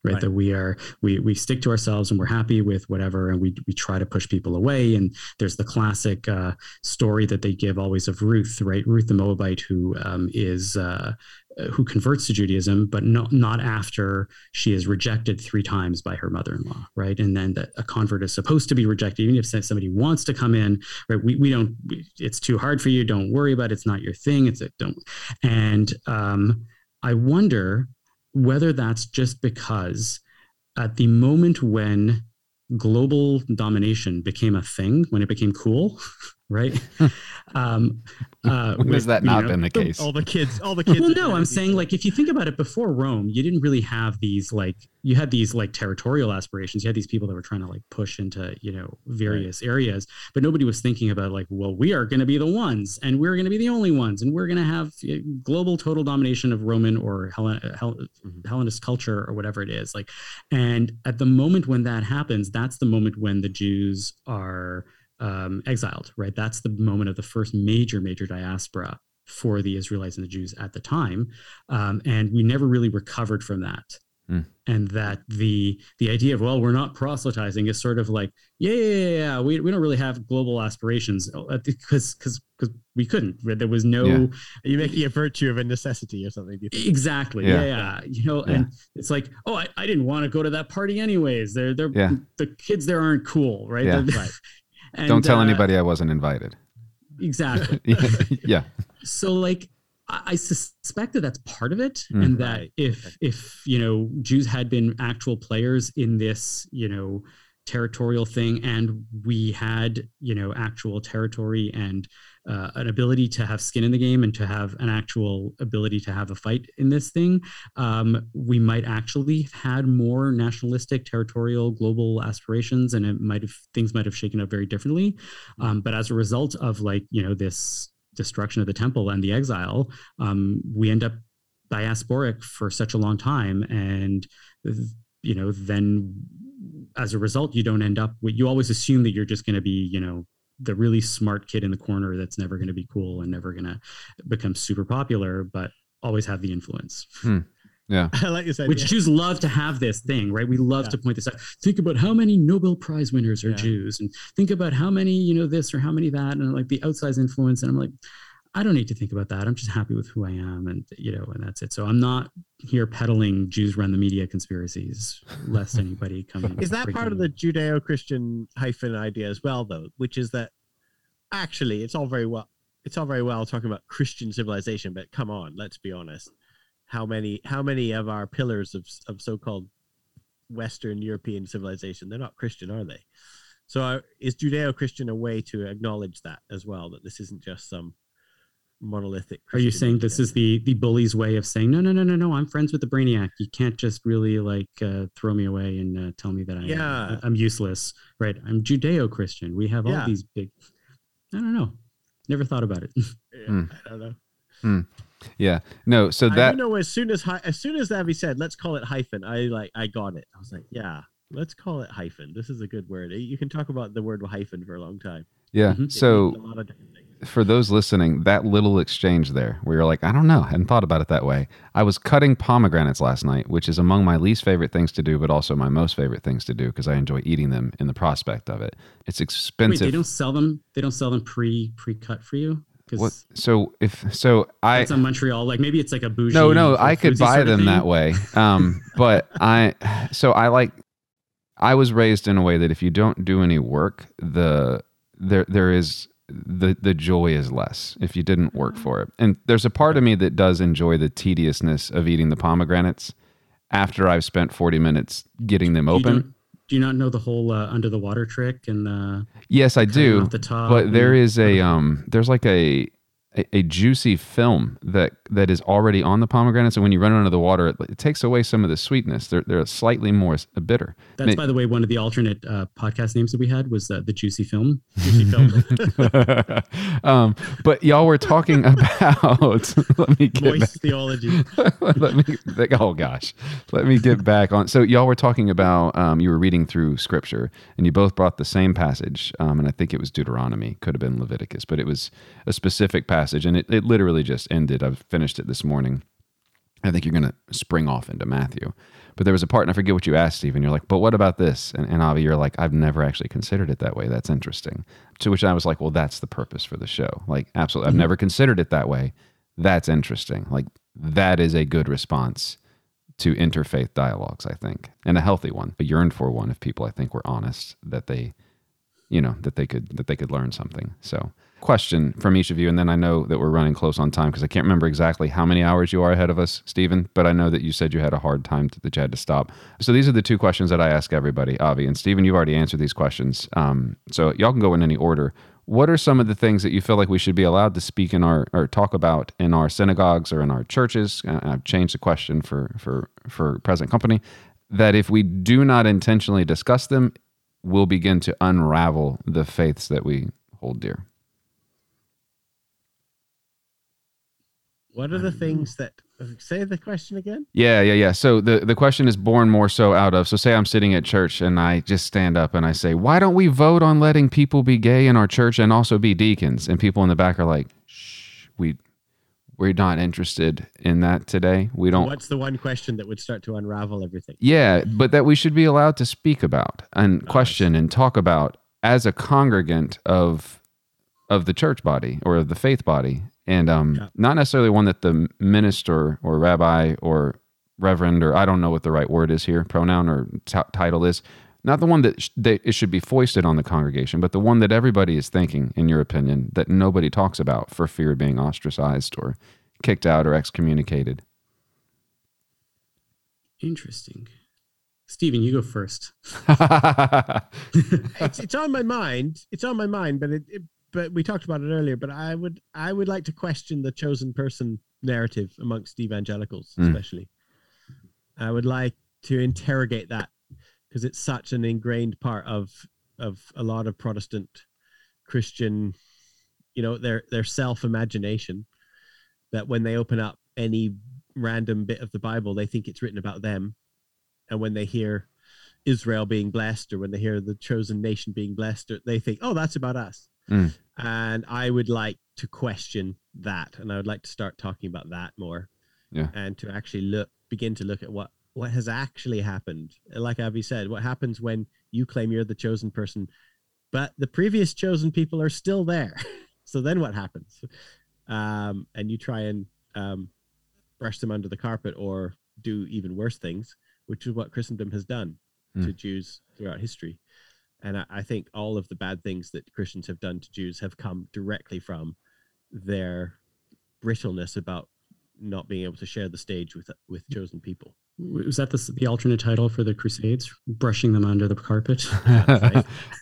right? right? That we are we we stick to ourselves and we're happy with whatever, and we we try to push people away. And there's the classic uh, story that they give always of Ruth, right? Ruth the Moabite, who um, is uh, uh, who converts to Judaism, but not not after she is rejected three times by her mother-in-law, right? And then that a convert is supposed to be rejected, even if somebody wants to come in, right? We, we don't. It's too hard for you. Don't worry about it. It's not your thing. It's a don't. And um, I wonder whether that's just because at the moment when global domination became a thing, when it became cool, right? um, uh, when has that not know, been the case? All the kids, all the kids. well, no, I'm saying like if you think about it, before Rome, you didn't really have these like you had these like territorial aspirations. You had these people that were trying to like push into you know various right. areas, but nobody was thinking about like, well, we are going to be the ones, and we're going to be the only ones, and we're going to have global total domination of Roman or Hellen, Hell, mm-hmm. Hellenist culture or whatever it is. Like, and at the moment when that happens, that's the moment when the Jews are um, exiled, right? That's the moment of the first major, major diaspora for the Israelites and the Jews at the time. Um, and we never really recovered from that. Mm. And that the the idea of well we're not proselytizing is sort of like yeah yeah yeah, yeah. We, we don't really have global aspirations because uh, because because we couldn't there was no yeah. you making a virtue of a necessity or something exactly yeah. yeah. yeah you know yeah. and it's like oh I, I didn't want to go to that party anyways they're they're the kids there aren't cool right, yeah. right. And, Don't tell uh, anybody I wasn't invited. Exactly. yeah. So like I suspect that that's part of it, mm. and that if if you know Jews had been actual players in this, you know, territorial thing and we had you know actual territory and uh, an ability to have skin in the game and to have an actual ability to have a fight in this thing. Um, we might actually have had more nationalistic territorial global aspirations and it might have things might have shaken up very differently. Um, but as a result of like you know this destruction of the temple and the exile um, we end up diasporic for such a long time. And you know then as a result, you don't end up you always assume that you're just going to be, you know, the really smart kid in the corner that's never going to be cool and never going to become super popular, but always have the influence. Hmm. Yeah. I like this said. Which. Jews love to have this thing, right? We love yeah. to point this out. Think about how many Nobel Prize winners are yeah. Jews and think about how many, you know, this or how many that and like the outsized influence. And I'm like, I don't need to think about that. I'm just happy with who I am, and you know, and that's it. So I'm not here peddling Jews run the media conspiracies, lest anybody come. is that part of the Judeo-Christian hyphen idea as well, though? Which is that actually, it's all very well, it's all very well talking about Christian civilization, but come on, let's be honest. How many, how many of our pillars of of so-called Western European civilization, they're not Christian, are they? So uh, is Judeo-Christian a way to acknowledge that as well? That this isn't just some monolithic. Are you saying this is the the bully's way of saying no, no, no, no, no? I'm friends with the brainiac. You can't just really like uh, throw me away and uh, tell me that I yeah. I'm useless, right? I'm Judeo-Christian. We have all yeah. these big. I don't know. Never thought about it. yeah, mm. I don't know. Mm. Yeah, no. So that I know as soon as as soon as Avi said, "Let's call it hyphen," I like I got it. I was like, "Yeah, let's call it hyphen. This is a good word. You can talk about the word hyphen for a long time." Yeah. Mm-hmm. So for those listening, that little exchange there where you're like, I don't know, I hadn't thought about it that way. I was cutting pomegranates last night, which is among my least favorite things to do, but also my most favorite things to do because I enjoy eating them in the prospect of it. It's expensive. Wait, they don't sell them. They don't sell them pre pre cut for you. What? So if so, I it's in Montreal. Like maybe it's like a bougie. No, no, I could buy them that way. Um, but I so I like. I was raised in a way that if you don't do any work, the there there is the the joy is less if you didn't work mm-hmm. for it. And there's a part of me that does enjoy the tediousness of eating the pomegranates after I've spent 40 minutes getting them open. Do you not know the whole uh, under the water trick and uh, Yes, I do. The top but there is a um there's like a a, a, juicy film that that is already on the pomegranates, and when you run it under the water, it, it takes away some of the sweetness. They're they're slightly more bitter. That's by the way one of the alternate uh, podcast names that we had was uh, the juicy film. Juicy film. um, but y'all were talking about. let me get moist back. theology. let me. Oh gosh, let me get back on. So y'all were talking about. Um, you were reading through scripture, and you both brought the same passage, um, and I think it was Deuteronomy. Could have been Leviticus, but it was a specific passage passage, and it, it literally just ended. I've finished it this morning. I think you're going to spring off into Matthew. But there was a part, and I forget what you asked, Stephen. You're like, but what about this? And, and Avi, you're like, I've never actually considered it that way. That's interesting. To which I was like, well, that's the purpose for the show. Like, absolutely. I've mm-hmm. never considered it that way. That's interesting. Like, that is a good response to interfaith dialogues, I think, and a healthy one, a yearned for one if people I think were honest that they, you know, that they could that they could learn something. So question from each of you, and then I know that we're running close on time because I can't remember exactly how many hours you are ahead of us, Stephen. But I know that you said you had a hard time to, that you had to stop. So these are the two questions that I ask everybody, Avi and Stephen. You've already answered these questions, um, so y'all can go in any order. What are some of the things that you feel like we should be allowed to speak in our or talk about in our synagogues or in our churches? Uh, I've changed the question for for for present company. That if we do not intentionally discuss them, we'll begin to unravel the faiths that we hold dear. What are the um, things that say the question again? Yeah, yeah, yeah. So the the question is born more so out of so say I'm sitting at church and I just stand up and I say, "Why don't we vote on letting people be gay in our church and also be deacons?" And people in the back are like, "Shh, we we're not interested in that today. We don't What's the one question that would start to unravel everything? Yeah, but that we should be allowed to speak about and question and talk about as a congregant of of the church body or of the faith body, and um, Yeah. not necessarily one that the minister or rabbi or reverend or I don't know what the right word is here, pronoun or t- title is. Not the one that, sh- that it should be foisted on the congregation, but the one that everybody is thinking, in your opinion, that nobody talks about for fear of being ostracized or kicked out or excommunicated. Interesting. Stephen, you go first. it's, it's on my mind. It's on my mind, but it, it but we talked about it earlier. But I would I would like to question the chosen person narrative amongst evangelicals, Mm. especially. I would like to interrogate that because it's such an ingrained part of of a lot of Protestant Christian, you know, their their self imagination that when they open up any random bit of the Bible, they think it's written about them, and when they hear Israel being blessed, or when they hear the chosen nation being blessed, or they think, "Oh, that's about us." Mm. And I would like to question that, and I would like to start talking about that more, Yeah. and to actually look, begin to look at what what has actually happened. Like Avi said, what happens when you claim you're the chosen person, but the previous chosen people are still there. so then what happens? Um, and you try and um, brush them under the carpet or do even worse things, which is what Christendom has done to Mm. Jews throughout history. And I, I think all of the bad things that Christians have done to Jews have come directly from their brittleness about not being able to share the stage with with chosen people. Was that the, the alternate title for the Crusades? Brushing them under the carpet?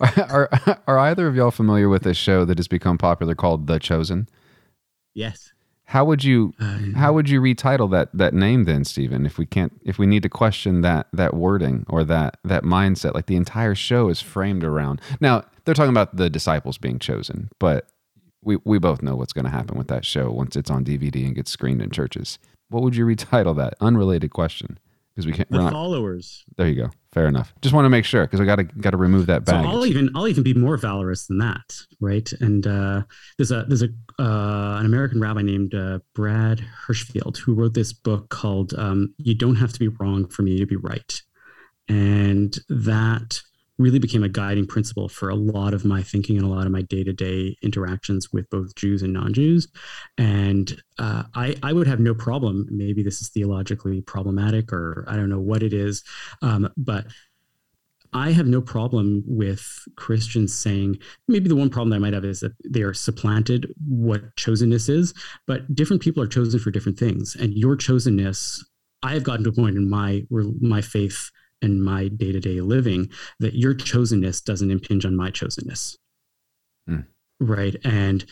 are, are are either of y'all familiar with this show that has become popular called The Chosen? Yes. How would you Uh, how would you retitle that that name then, Stephen? If we can't if we need to question that that wording or that that mindset, like the entire show is framed around. Now they're talking about the disciples being chosen, but we we both know what's going to happen with that show once it's on DVD and gets screened in churches. What would you retitle that? Unrelated question because we can't. The not, followers. there you go. Fair enough. Just want to make sure because we got to got to remove that So. I'll even I'll even be more valorous than that, right? And uh, there's a there's a uh, an American rabbi named uh, Brad Hirschfield who wrote this book called um, "You Don't Have to Be Wrong for Me to Be Right," and that really became a guiding principle for a lot of my thinking and a lot of my day to day interactions with both Jews and non Jews. And uh, I I would have no problem. Maybe this is theologically problematic, or I don't know what it is, um, but I have no problem with Christians saying maybe the one problem that I might have is that they are supplanted what chosenness is, but different people are chosen for different things. And your chosenness, I have gotten to a point in my my faith and my day to day living that your chosenness doesn't impinge on my chosenness. Hmm. Right. And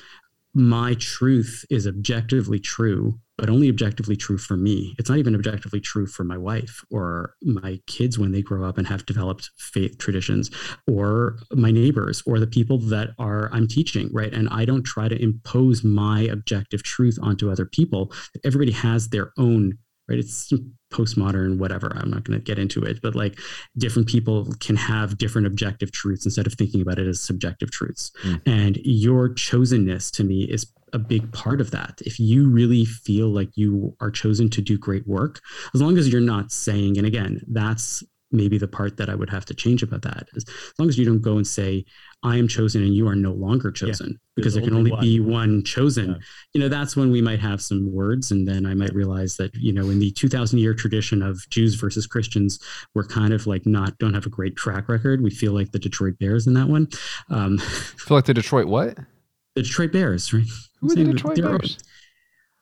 my truth is objectively true, but only objectively true for me. It's not even objectively true for my wife or my kids when they grow up and have developed faith traditions or my neighbors or the people that are I'm teaching, right? And I don't try to impose my objective truth onto other people. Everybody has their own, right? It's postmodern whatever. I'm not going to get into it, but like different people can have different objective truths instead of thinking about it as subjective truths. Mm. And your chosenness to me is a big part of that. If you really feel like you are chosen to do great work, as long as you're not saying, and again, that's maybe the part that I would have to change about that is as long as you don't go and say, I am chosen and you are no longer chosen yeah, because there can only, only be one chosen, yeah. you know, that's when we might have some words. And then I might realize that, you know, in the 2000 year tradition of Jews versus Christians, we're kind of like not, don't have a great track record. We feel like the Detroit Bears in that one. Um, feel like the Detroit what? The Detroit Bears, right? Who are the Detroit Bears?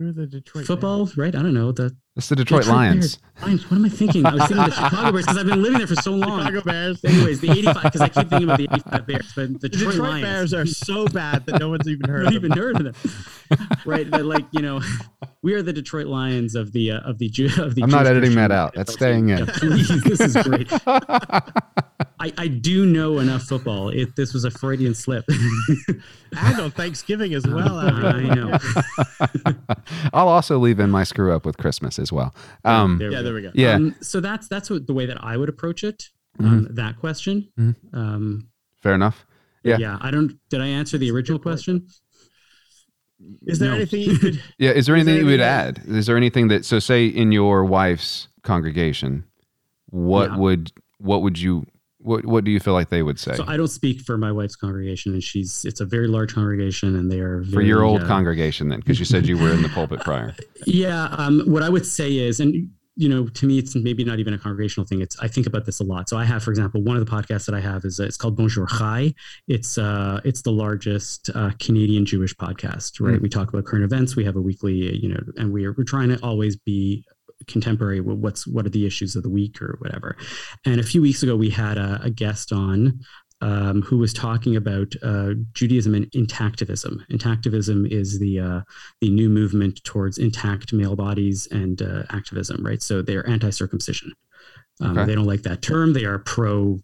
Who are the Detroit football, Bears? right? I don't know. The it's the Detroit, Detroit Lions. Lions. What am I thinking? I was thinking the Chicago Bears because I've been living there for so long. Chicago Bears. Anyways, the 85 because I keep thinking about the 85 Bears, but the Detroit, Detroit Lions. Bears are so bad that no one's even heard. of even heard of them. right, but like you know, we are the Detroit Lions of the uh, of the Jew of the. I'm Jewish not editing that out. That's staying in. Yeah, please, this is great. I, I do know enough football. It this was a Freudian slip. and on Thanksgiving as well. I know. I'll also leave in my screw up with Christmas as well. Um, there yeah, there we go. Yeah. Um, so that's that's what the way that I would approach it. Um, mm-hmm. That question. Mm-hmm. Um, Fair enough. Yeah. Yeah. I don't. Did I answer the original question? Is there no. anything you could? yeah. Is there anything there you would add? Is there anything that so say in your wife's congregation, what yeah. would what would you what What do you feel like they would say? So I don't speak for my wife's congregation, and she's it's a very large congregation, and they are very, for your old uh, congregation then, because you said you were in the pulpit prior. Yeah, um, what I would say is, and you know, to me, it's maybe not even a congregational thing. It's I think about this a lot. So I have, for example, one of the podcasts that I have is uh, it's called Bonjour Chai. It's uh, it's the largest uh, Canadian Jewish podcast. Right, mm. we talk about current events. We have a weekly, you know, and we're we're trying to always be contemporary what's what are the issues of the week or whatever and a few weeks ago we had a, a guest on um, who was talking about uh, Judaism and intactivism. Intactivism is the uh, the new movement towards intact male bodies and uh, activism, right? So they are anti-circumcision. Um, okay. They don't like that term. They are pro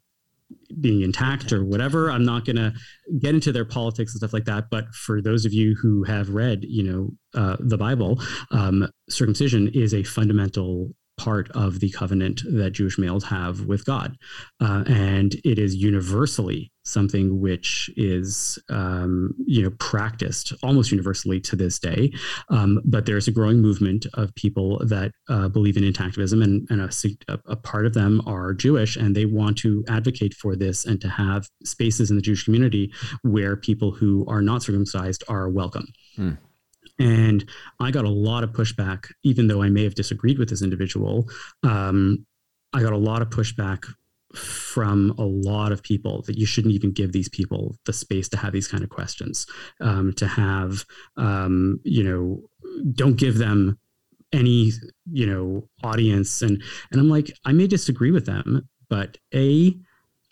being intact or whatever. I'm not going to get into their politics and stuff like that. But for those of you who have read, you know, uh, the Bible, um, circumcision is a fundamental part of the covenant that Jewish males have with God. Uh, and it is universally something which is, um, you know, practiced almost universally to this day. Um, but there's a growing movement of people that uh, believe in intactivism, and, and a, a, part of them are Jewish, and they want to advocate for this and to have spaces in the Jewish community where people who are not circumcised are welcome. Hmm. And I got a lot of pushback, even though I may have disagreed with this individual. Um, I got a lot of pushback from a lot of people that you shouldn't even give these people the space to have these kind of questions, um, to have, um, you know, don't give them any, you know, audience. And, and I'm like, I may disagree with them, but A,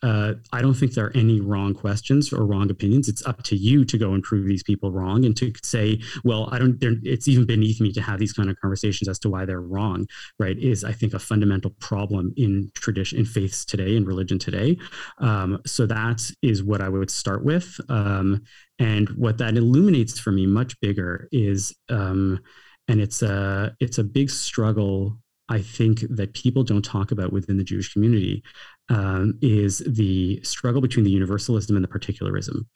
uh, I don't think there are any wrong questions or wrong opinions. It's up to you to go and prove these people wrong and to say, well, I don't. It's even beneath me to have these kind of conversations as to why they're wrong. Right? Is I think a fundamental problem in tradition, in faiths today, in religion today. Um, so that is what I would start with. Um, and what that illuminates for me much bigger is, um, and it's a it's a big struggle I think that people don't talk about within the Jewish community um, is the struggle between the universalism and the particularism.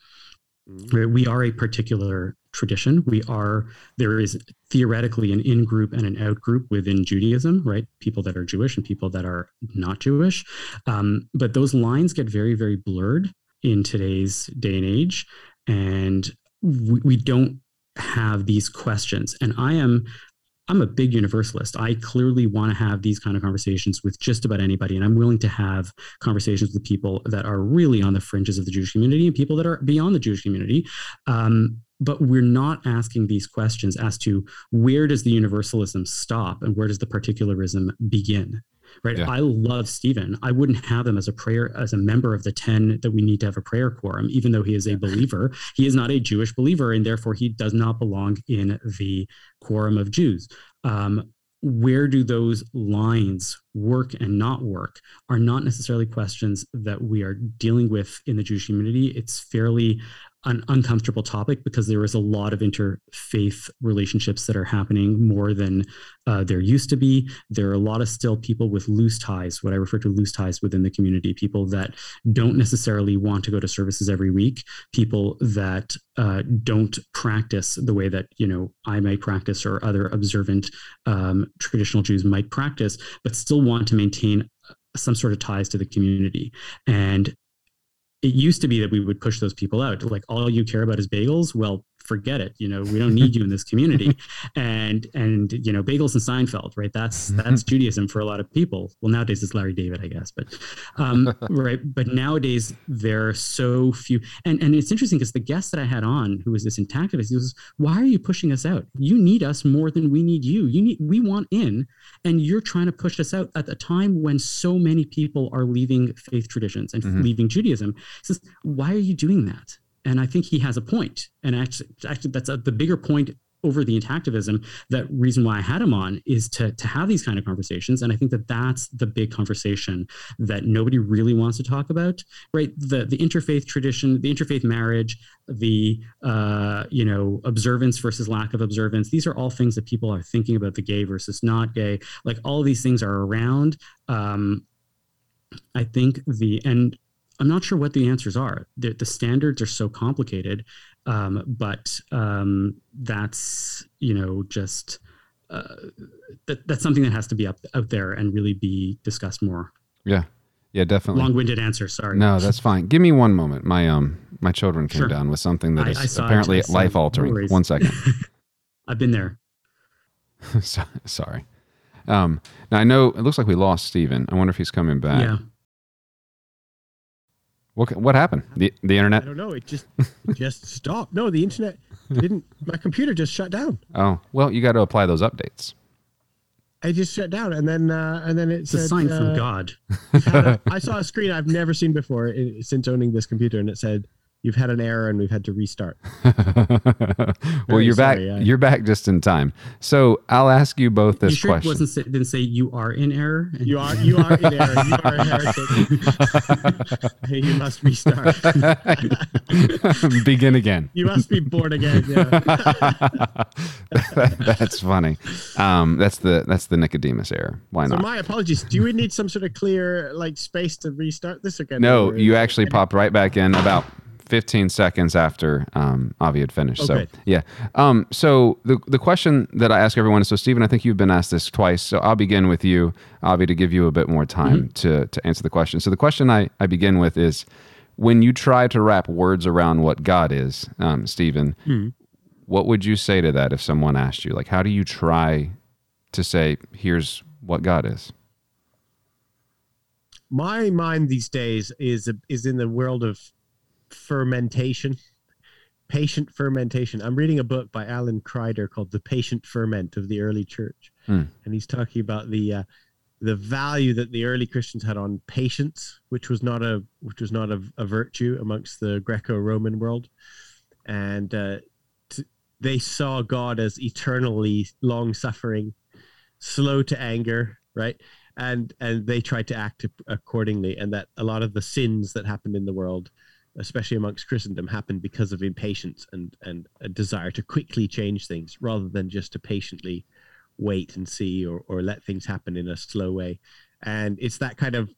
Mm-hmm. We are a particular tradition. We are, there is theoretically an in group and an out group within Judaism, right? People that are Jewish and people that are not Jewish. Um, but those lines get very, very blurred in today's day and age. And we, we don't have these questions. And I am I'm a big universalist. I clearly want to have these kind of conversations with just about anybody, and I'm willing to have conversations with people that are really on the fringes of the Jewish community and people that are beyond the Jewish community. Um, but we're not asking these questions as to where does the universalism stop and where does the particularism begin right? Yeah. i love stephen. I wouldn't have him as a prayer as a member of the 10 that we need to have a prayer quorum even though he is a believer. He is not a jewish believer and therefore he does not belong in the quorum of jews. Um, where do those lines work and not work are not necessarily questions that we are dealing with in the Jewish community. It's fairly an uncomfortable topic because there is a lot of interfaith relationships that are happening more than uh, there used to be. There are a lot of still people with loose ties, what I refer to loose ties within the community, people that don't necessarily want to go to services every week, people that uh, don't practice the way that you know I might practice or other observant um, traditional Jews might practice, but still want to maintain some sort of ties to the community. And it used to be that we would push those people out. Like all you care about is bagels. Well, forget it. You know, we don't need you in this community. and and you know, bagels and Seinfeld, right? That's mm-hmm. that's Judaism for a lot of people. Well, nowadays it's Larry David, I guess, but um, right. But nowadays there are so few. And and it's interesting because the guest that I had on, who was this intactivist, he was, "Why are you pushing us out? You need us more than we need you. You need we want in, and you're trying to push us out at a time when so many people are leaving faith traditions and mm-hmm. leaving Judaism." He says, "Why are you doing that?" And I think he has a point. And actually, actually, that's a, the bigger point over the intactivism. That reason why I had him on is to to have these kind of conversations, and I think that that's the big conversation that nobody really wants to talk about, right? The the interfaith tradition, the interfaith marriage, the uh, you know observance versus lack of observance. These are all things that people are thinking about the gay versus not gay. Like all these things are around. Um, I think the and I'm not sure what the answers are. The, the standards are so complicated, um, but um, that's you know just uh, that, that's something that has to be up out there and really be discussed more. Yeah, yeah, definitely. Long-winded answer. Sorry. No, that's fine. Give me one moment. My um my children came sure. down with something that I, is I apparently life altering. No one second. I've been there. Sorry. Um, now I know it looks like we lost Stephen. I wonder if he's coming back. Yeah. What what happened? The the internet? I don't know. It just it just stopped. No, the internet didn't. My computer just shut down. Oh well, you got to apply those updates. I just shut down, and then uh, and then it it's said, a sign uh, from God. a, I saw a screen I've never seen before since owning this computer, and it said you've had an error and we've had to restart. well, you're sorry, back. Yeah. You're back just in time. So I'll ask you both this you sure question. Wasn't didn't say you are in error. You are. You are in error. You are a heretic. you must restart. Begin again. You must be born again. Yeah. that's funny. Um, that's the that's the Nicodemus error. Why so not? My apologies. Do we need some sort of clear like space to restart this again? No, you actually popped right back in about 15 seconds after um, Avi had finished. Okay. So yeah. Um, so the the question that I ask everyone is so Stephen, I think you've been asked this twice. So I'll begin with you, Avi, to give you a bit more time mm-hmm. to to answer the question. So the question I, I begin with is when you try to wrap words around what God is, um, Stephen, mm-hmm. what would you say to that if someone asked you? Like how do you try to say, here's what God is? My mind these days is is in the world of fermentation, patient fermentation. I'm reading a book by Alan Kreider called "The Patient Ferment of the Early Church," hmm. and he's talking about the uh, the value that the early Christians had on patience, which was not a which was not a, a virtue amongst the Greco-Roman world, and uh, t- they saw God as eternally long-suffering, slow to anger, right? And and they tried to act accordingly, and that a lot of the sins that happened in the world especially amongst Christendom, happened because of impatience and and a desire to quickly change things rather than just to patiently wait and see or or let things happen in a slow way. And it's that kind of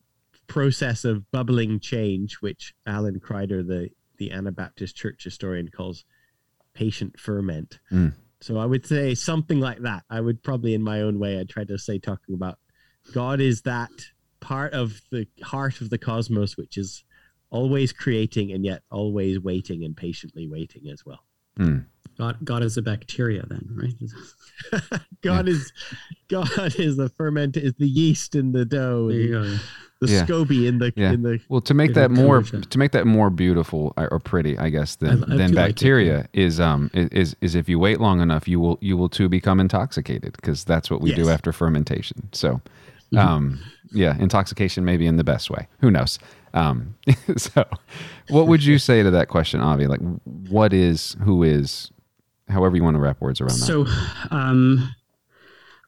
process of bubbling change, which Alan Kreider, the the Anabaptist church historian, calls patient ferment. Mm. So I would say something like that. I would probably, in my own way, I'd try to say talking about God is that part of the heart of the cosmos, which is always creating and yet always waiting and patiently waiting as well. Mm. God, God is a bacteria, then, right? God yeah. is God is the ferment is the yeast in the dough. The, the yeah. SCOBY in the yeah. in the well to make that more to make that more beautiful or pretty, I guess than I, I than bacteria like it, is um is is if you wait long enough, you will you will too become intoxicated because that's what we yes. do after fermentation. So, mm-hmm. um, yeah, intoxication maybe in the best way. Who knows? Um, so, what would you say to that question, Avi? Like, what is, who is, however you want to wrap words around that? So, um,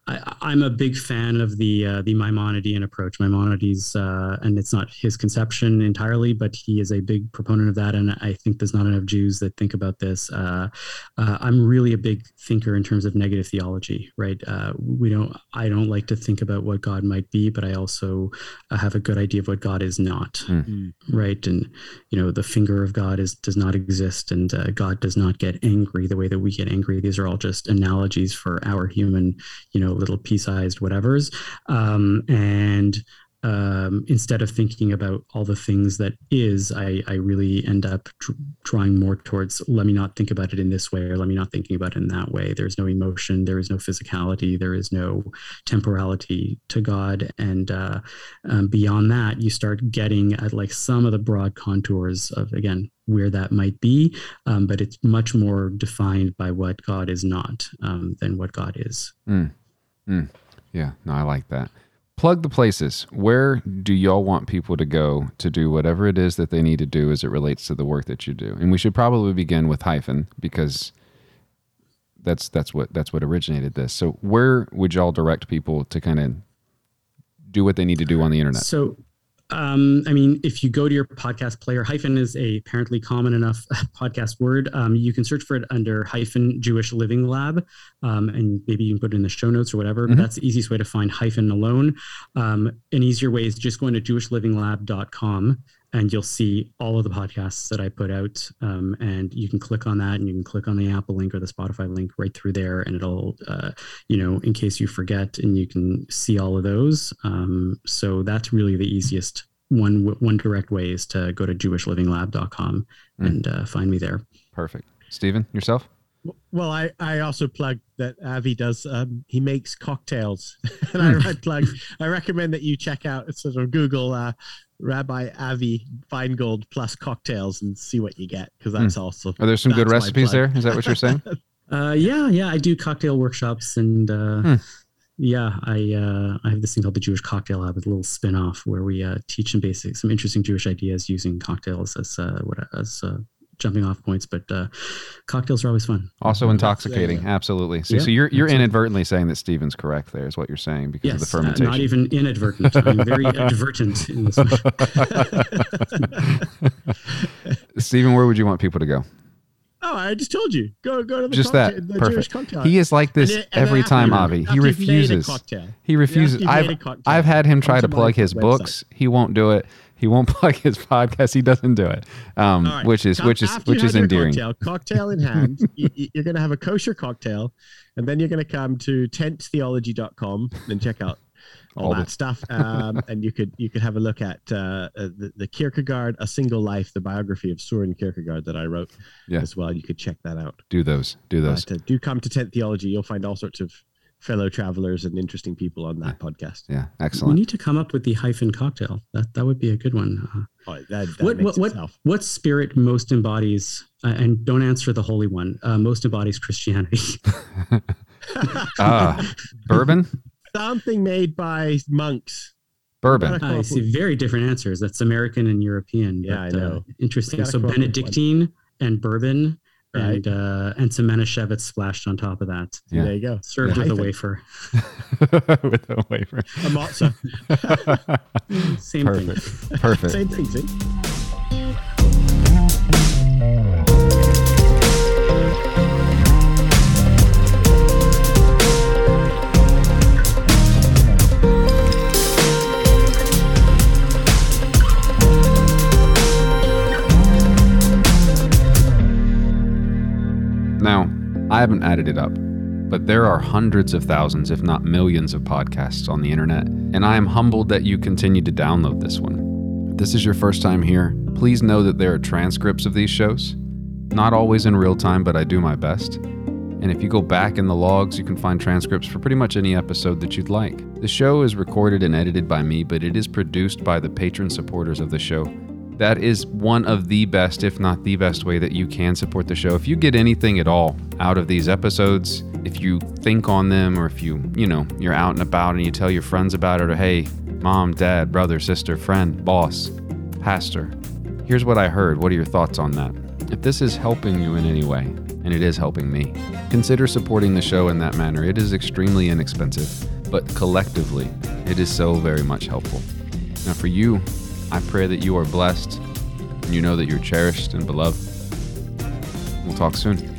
I, am a big fan of the uh, the Maimonidean approach. Maimonides, uh, and it's not his conception entirely, but he is a big proponent of that. And I think there's not enough Jews that think about this. Uh, uh I'm really a big thinker in terms of negative theology. Right? Uh, we don't. I don't like to think about what God might be, but I also uh, have a good idea of what God is not. Mm. Right? And you know, the finger of God is does not exist, and God does not get angry the way that we get angry. These are all just analogies for our human, you know little pea-sized whatevers, um, and um, instead of thinking about all the things that is, I, I really end up tr- trying more towards let me not think about it in this way or let me not thinking about it in that way. There's no emotion, there is no physicality, there is no temporality to God. And uh, um, beyond that, you start getting at like some of the broad contours of, again, where that might be, um, but it's much more defined by what God is not um, than what God is. Mm. Mm. Yeah, no, I like that plug the places. Where do y'all want people to go to do whatever it is that they need to do as it relates to the work that you do? And we should probably begin with hyphen because that's that's what that's what originated this. So where would y'all direct people to kind of do what they need to do on the internet? So um, I mean, if you go to your podcast player, hyphen is a apparently common enough podcast word. Um, you can search for it under hyphen Jewish Living Lab, um, and maybe you can put it in the show notes or whatever. Mm-hmm. But that's the easiest way to find hyphen alone. Um, an easier way is just going to jewishlivingLab.com and you'll see all of the podcasts that I put out. Um, and you can click on that and you can click on the Apple link or the Spotify link right through there. And it'll, uh, you know, in case you forget, and you can see all of those. Um, so that's really the easiest one. One direct way is to go to jewishlivingLab.com mm. and uh, find me there. Perfect. Stephen, yourself? Well, I, I also plug that Avi does. Um, he makes cocktails, and I, I plug. I recommend that you check out sort of Google uh, Rabbi Avi Feingold plus cocktails and see what you get because that's mm. also. Are there some good recipes there? Is that what you're saying? uh, yeah, yeah, I do cocktail workshops and. Uh, hmm. Yeah, I uh, I have this thing called the Jewish Cocktail Lab, with a little spin-off where we uh, teach some basic, some interesting Jewish ideas using cocktails as uh, what as uh, jumping off points, but uh, cocktails are always fun. Also intoxicating, absolutely. So, yeah, so you're you're absolutely. inadvertently saying that Stephen's correct. There is what you're saying because yes, of the fermentation. Uh, not even inadvertent. I'm very advertent in this. Stephen, where would you want people to go? Oh, I just told you. Go go to the just cocktail, that. Perfect. cocktail. He is like this and, and every time, Avi. He refuses. He refuses. I've I've had him try to plug his website. books. He won't do it. He won't plug his podcast. He doesn't do it, um, right. which is which is which is endearing. Cocktail, cocktail in hand, you, are going to have a kosher cocktail, and then you're going to come to tenttheology.com and check out all, all that the- stuff. Um, and you could you could have a look at uh, uh, the, the Kierkegaard, A Single Life, the biography of Soren Kierkegaard that I wrote yeah. as well. You could check that out. Do those. Do those. But, uh, do come to Tent Theology. You'll find all sorts of fellow travelers and interesting people on that yeah. podcast. Yeah, excellent. We need to come up with the hyphen cocktail. That that would be a good one. Uh, oh, that, that what what, what, what spirit most embodies? Uh, and don't answer the holy one. Uh, most embodies Christianity. ah, bourbon. Something made by monks. Bourbon. I see very different answers. That's American and European. Yeah, but, I know. Uh, interesting. So Benedictine and bourbon Right. and uh, and some Manischewitz splashed on top of that. Yeah. There you go. Served yeah. with a wafer. with a wafer. A matzah. Same Perfect. thing. Perfect. Same thing. See. Now, I haven't added it up, but there are hundreds of thousands, if not millions, of podcasts on the internet, and I am humbled that you continue to download this one. If this is your first time here, please know that there are transcripts of these shows. Not always in real time, but I do my best. And if you go back in the logs, you can find transcripts for pretty much any episode that you'd like. The show is recorded and edited by me, but it is produced by the patron supporters of the show that is one of the best, if not the best way that you can support the show. If you get anything at all out of these episodes, if you think on them or if you, you know, you're out and about and you tell your friends about it or hey, mom, dad, brother, sister, friend, boss, pastor, here's what I heard. What are your thoughts on that? If this is helping you in any way, and it is helping me, consider supporting the show in that manner. It is extremely inexpensive, but collectively, it is so very much helpful. Now, for you, I pray that you are blessed and you know that you're cherished and beloved. We'll talk soon.